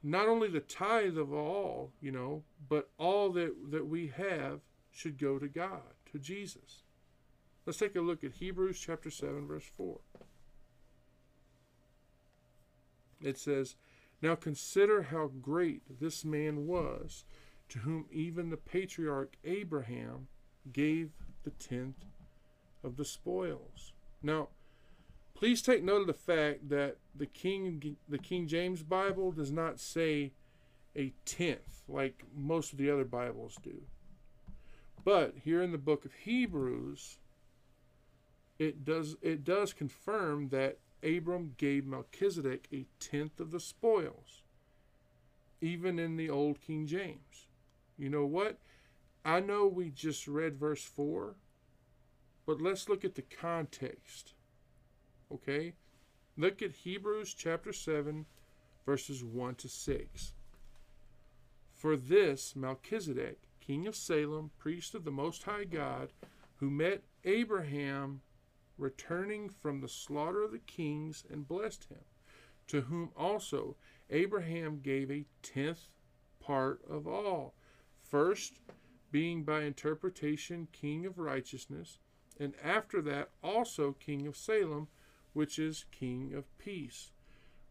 Not only the tithe of all, you know, but all that, that we have should go to God, to Jesus. Let's take a look at Hebrews chapter 7, verse 4. It says, Now consider how great this man was, to whom even the patriarch Abraham gave the tenth of the spoils. Now, please take note of the fact that the King the King James Bible does not say a tenth like most of the other Bibles do. But here in the book of Hebrews, it does it does confirm that Abram gave Melchizedek a tenth of the spoils, even in the old King James. You know what? I know we just read verse 4, but let's look at the context. Okay? Look at Hebrews chapter 7, verses 1 to 6. For this Melchizedek, king of Salem, priest of the Most High God, who met Abraham returning from the slaughter of the kings and blessed him, to whom also Abraham gave a tenth part of all. First, being by interpretation king of righteousness, and after that also king of Salem, which is king of peace,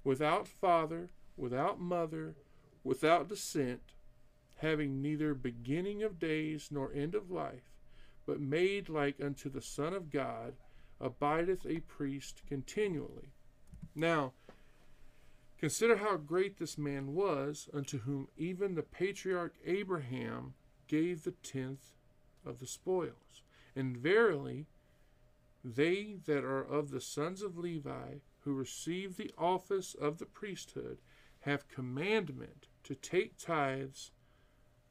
without father, without mother, without descent, having neither beginning of days nor end of life, but made like unto the Son of God, abideth a priest continually. Now, consider how great this man was, unto whom even the patriarch Abraham gave the tenth of the spoils. And verily, they that are of the sons of Levi, who receive the office of the priesthood, have commandment to take tithes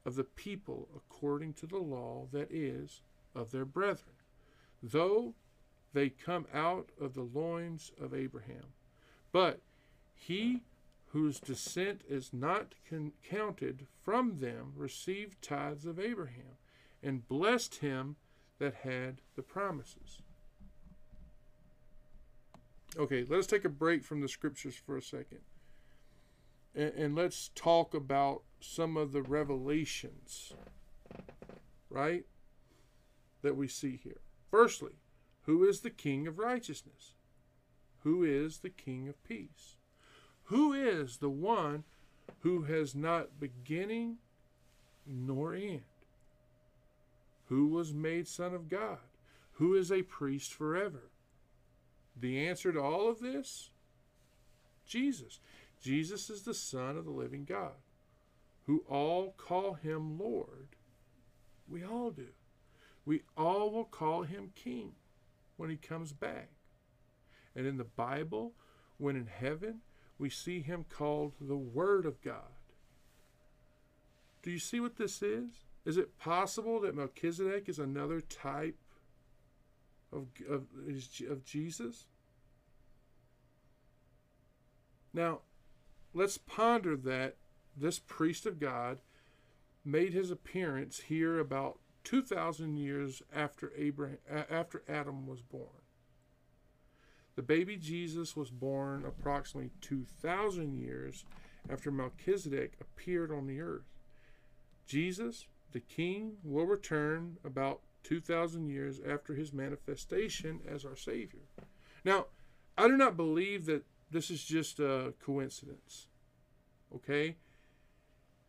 of the people according to the law that is of their brethren, though they come out of the loins of Abraham. But he whose descent is not con- counted from them received tithes of Abraham, and blessed him that had the promises. Okay, let us take a break from the scriptures for a second. And, and let's talk about some of the revelations, right, that we see here. Firstly, who is the King of righteousness? Who is the King of peace? Who is the one who has not beginning nor end? Who was made Son of God? Who is a priest forever? The answer to all of this? Jesus. Jesus is the Son of the living God, who all call him Lord. We all do. We all will call him King when he comes back. And in the Bible, when in heaven, we see him called the Word of God. Do you see what this is? Is it possible that Melchizedek is another type of, of, of Jesus? Now, let's ponder that this priest of God made his appearance here about 2,000 years after, Abraham, after Adam was born. The baby Jesus was born approximately 2,000 years after Melchizedek appeared on the earth. Jesus, the king, will return about 2,000 years after his manifestation as our Savior. Now, I do not believe that this is just a coincidence. Okay?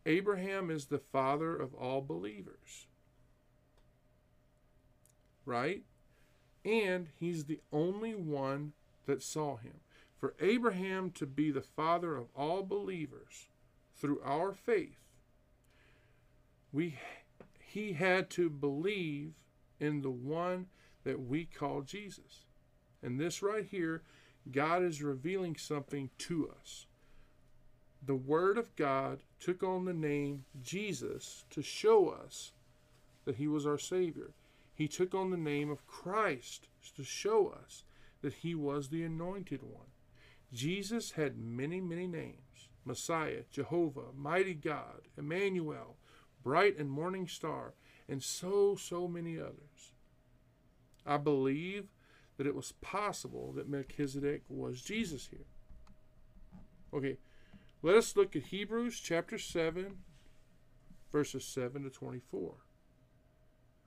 Abraham is the father of all believers right? And he's the only one that saw him. For Abraham to be the father of all believers through our faith, we he had to believe in the one that we call Jesus. And this right here, God is revealing something to us. The Word of God took on the name Jesus to show us that He was our Savior. He took on the name of Christ to show us that He was the Anointed One. Jesus had many, many names Messiah, Jehovah, Mighty God, Emmanuel, Bright and Morning Star, and so, so many others. I believe that it was possible that Melchizedek was Jesus here. Okay, let us look at Hebrews chapter 7, verses 7 to 24.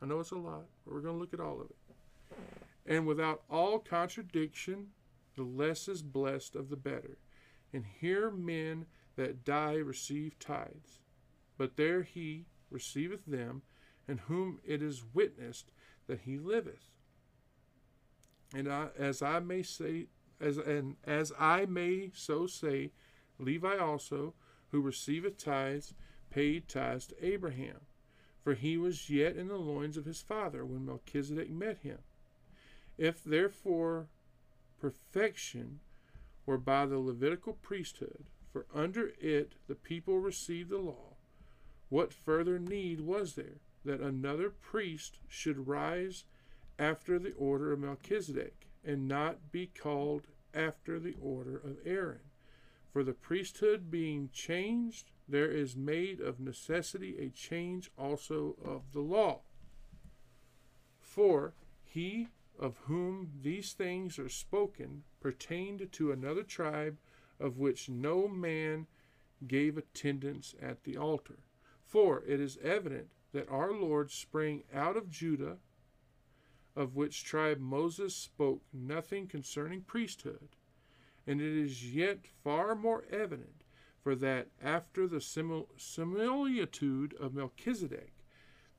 I know it's a lot, but we're going to look at all of it. And without all contradiction, the less is blessed of the better. And here men that die receive tithes. But there he receiveth them, and whom it is witnessed that he liveth. And I, as I may say, as and as I may so say, Levi also, who receiveth tithes, paid tithes to Abraham, for he was yet in the loins of his father when Melchizedek met him. If therefore perfection were by the Levitical priesthood, for under it the people received the law, what further need was there that another priest should rise after the order of Melchizedek, and not be called after the order of Aaron? For the priesthood being changed, there is made of necessity a change also of the law. For he of whom these things are spoken pertained to another tribe of which no man gave attendance at the altar. For it is evident that our Lord sprang out of Judah, of which tribe Moses spoke nothing concerning priesthood. And it is yet far more evident, for that after the simil- similitude of Melchizedek,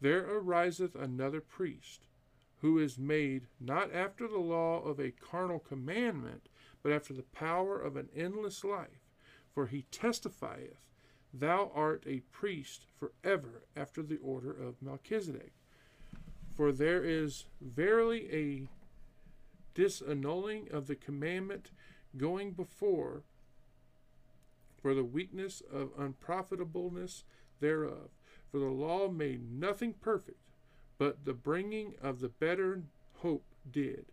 there ariseth another priest, who is made not after the law of a carnal commandment, but after the power of an endless life. For he testifieth, Thou art a priest forever after the order of Melchizedek. For there is verily a disannulling of the commandment going before for the weakness of unprofitableness thereof. For the law made nothing perfect, but the bringing of the better hope did,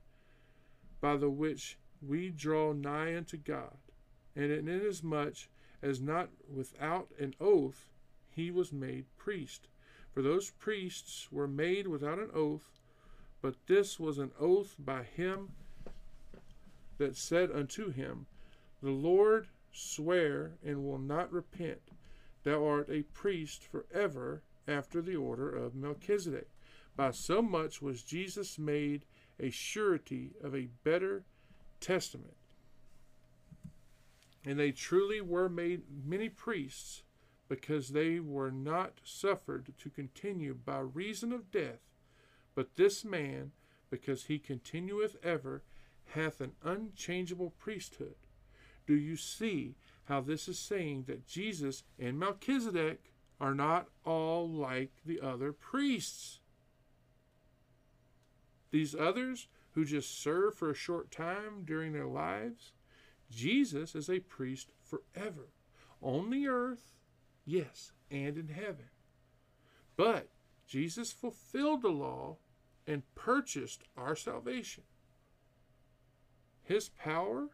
by the which we draw nigh unto God. And inasmuch as not without an oath he was made priest. For those priests were made without an oath, but this was an oath by him that said unto him, The Lord swear and will not repent. Thou art a priest forever after the order of Melchizedek. By so much was Jesus made a surety of a better testament. And they truly were made many priests, because they were not suffered to continue by reason of death. But this man, because he continueth ever, hath an unchangeable priesthood. Do you see how this is saying that Jesus and Melchizedek are not all like the other priests? These others who just serve for a short time during their lives, Jesus is a priest forever on the earth, yes, and in heaven. But Jesus fulfilled the law and purchased our salvation. His power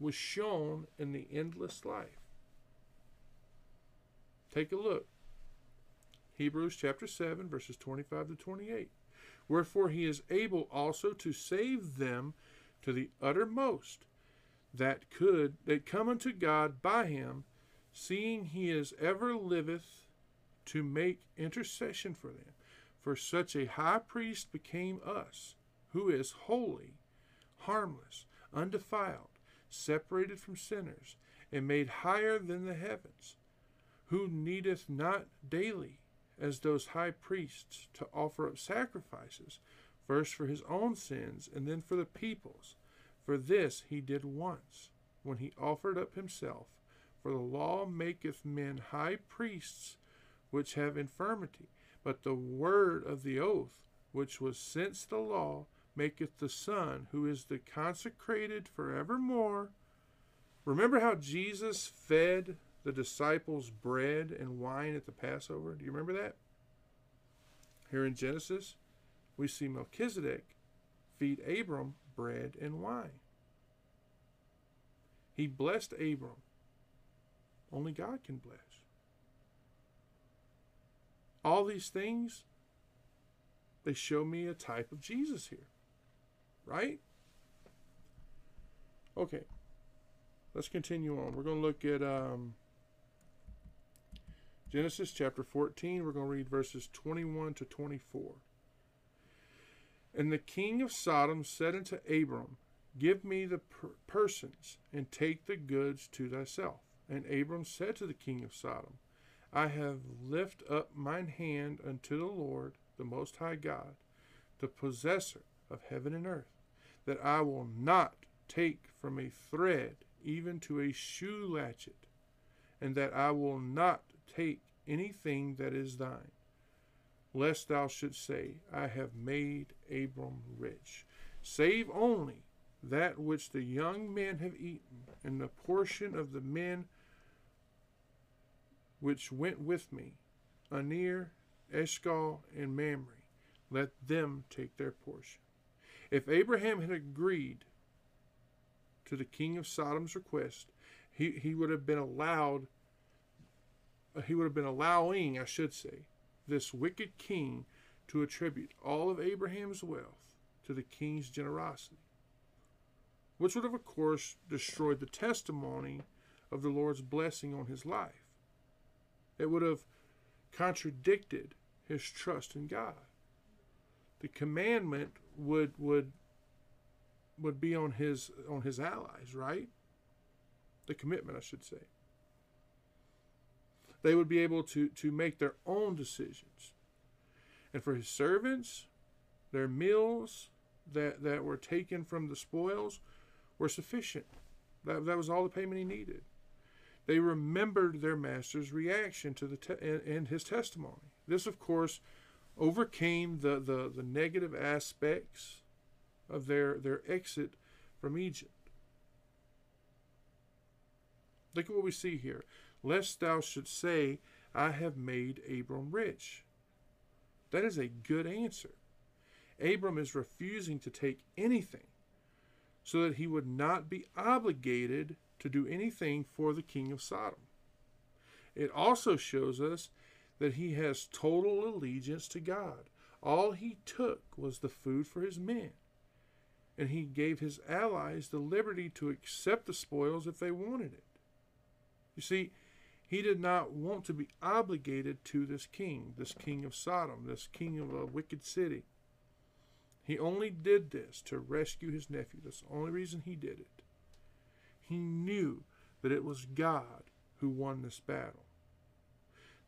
was shown in the endless life. Take a look. Hebrews chapter 7, verses 25 to 28. Wherefore he is able also to save them to the uttermost that could that come unto God by him, seeing he is ever liveth to make intercession for them. For such a high priest became us, who is holy, harmless, undefiled, separated from sinners, and made higher than the heavens, who needeth not daily as those high priests to offer up sacrifices, first for his own sins and then for the people's. For this he did once, when he offered up himself. For the law maketh men high priests which have infirmity, but the word of the oath which was since the law, maketh the Son, who is the consecrated forevermore. Remember how Jesus fed the disciples bread and wine at the Passover? Do you remember that? Here in Genesis, we see Melchizedek feed Abram bread and wine. He blessed Abram. Only God can bless. All these things, they show me a type of Jesus here. Right? Okay. Let's continue on. We're going to look at um, Genesis chapter 14. We're going to read verses 21 to 24. And the king of Sodom said unto Abram, Give me the per- persons, and take the goods to thyself. And Abram said to the king of Sodom, I have lift up mine hand unto the Lord, the Most High God, the possessor of heaven and earth, that I will not take from a thread even to a shoe latchet, and that I will not take anything that is thine, lest thou shouldst say, I have made Abram rich, save only that which the young men have eaten, and the portion of the men which went with me, Aner, Eshcol, and Mamre, let them take their portion. If Abraham had agreed to the king of Sodom's request, he, he would have been allowed, uh, he would have been allowing, I should say, this wicked king to attribute all of Abraham's wealth to the king's generosity, which would have, of course, destroyed the testimony of the Lord's blessing on his life. It would have contradicted his trust in God. The commandment would would would be on his on his allies, right? The commitment, I should say. They would be able to to make their own decisions. And for his servants, their meals that that were taken from the spoils were sufficient. That, that was all the payment he needed. They remembered their master's reaction to the te- and, and his testimony. This, of course, overcame the, the, the negative aspects of their, their exit from Egypt. Look at what we see here. Lest thou should say, I have made Abram rich. That is a good answer. Abram is refusing to take anything so that he would not be obligated to do anything for the king of Sodom. It also shows us that he has total allegiance to God. All he took was the food for his men and he gave his allies the liberty to accept the spoils if they wanted it. You see, he did not want to be obligated to this king, this king of Sodom, this king of a wicked city. He only did this to rescue his nephew. That's the only reason he did it. He knew that it was God who won this battle.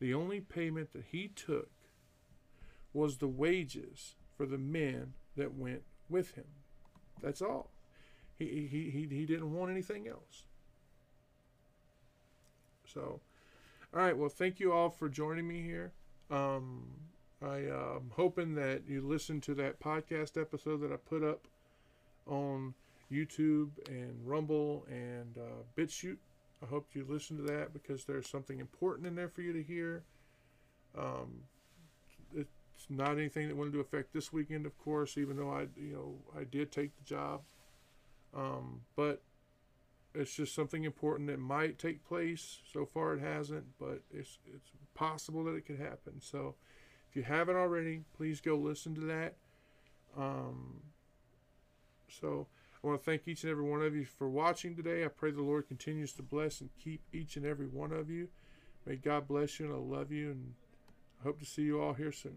The only payment that he took was the wages for the men that went with him. That's all. He, he, he, he didn't want anything else. So, all right. Well, thank you all for joining me here. Um, I am um, hoping that you listened to that podcast episode that I put up on YouTube and Rumble and uh, BitChute. I hope you listen to that because there's something important in there for you to hear. Um, it's not anything that wanted to affect this weekend, of course, even though I, you know, I did take the job. Um, but it's just something important that might take place. So far, it hasn't, but it's it's possible that it could happen. So, if you haven't already, please go listen to that. Um, so, I want to thank each and every one of you for watching today. I pray the Lord continues to bless and keep each and every one of you. May God bless you, and I love you, and I hope to see you all here soon.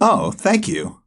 Oh, thank you.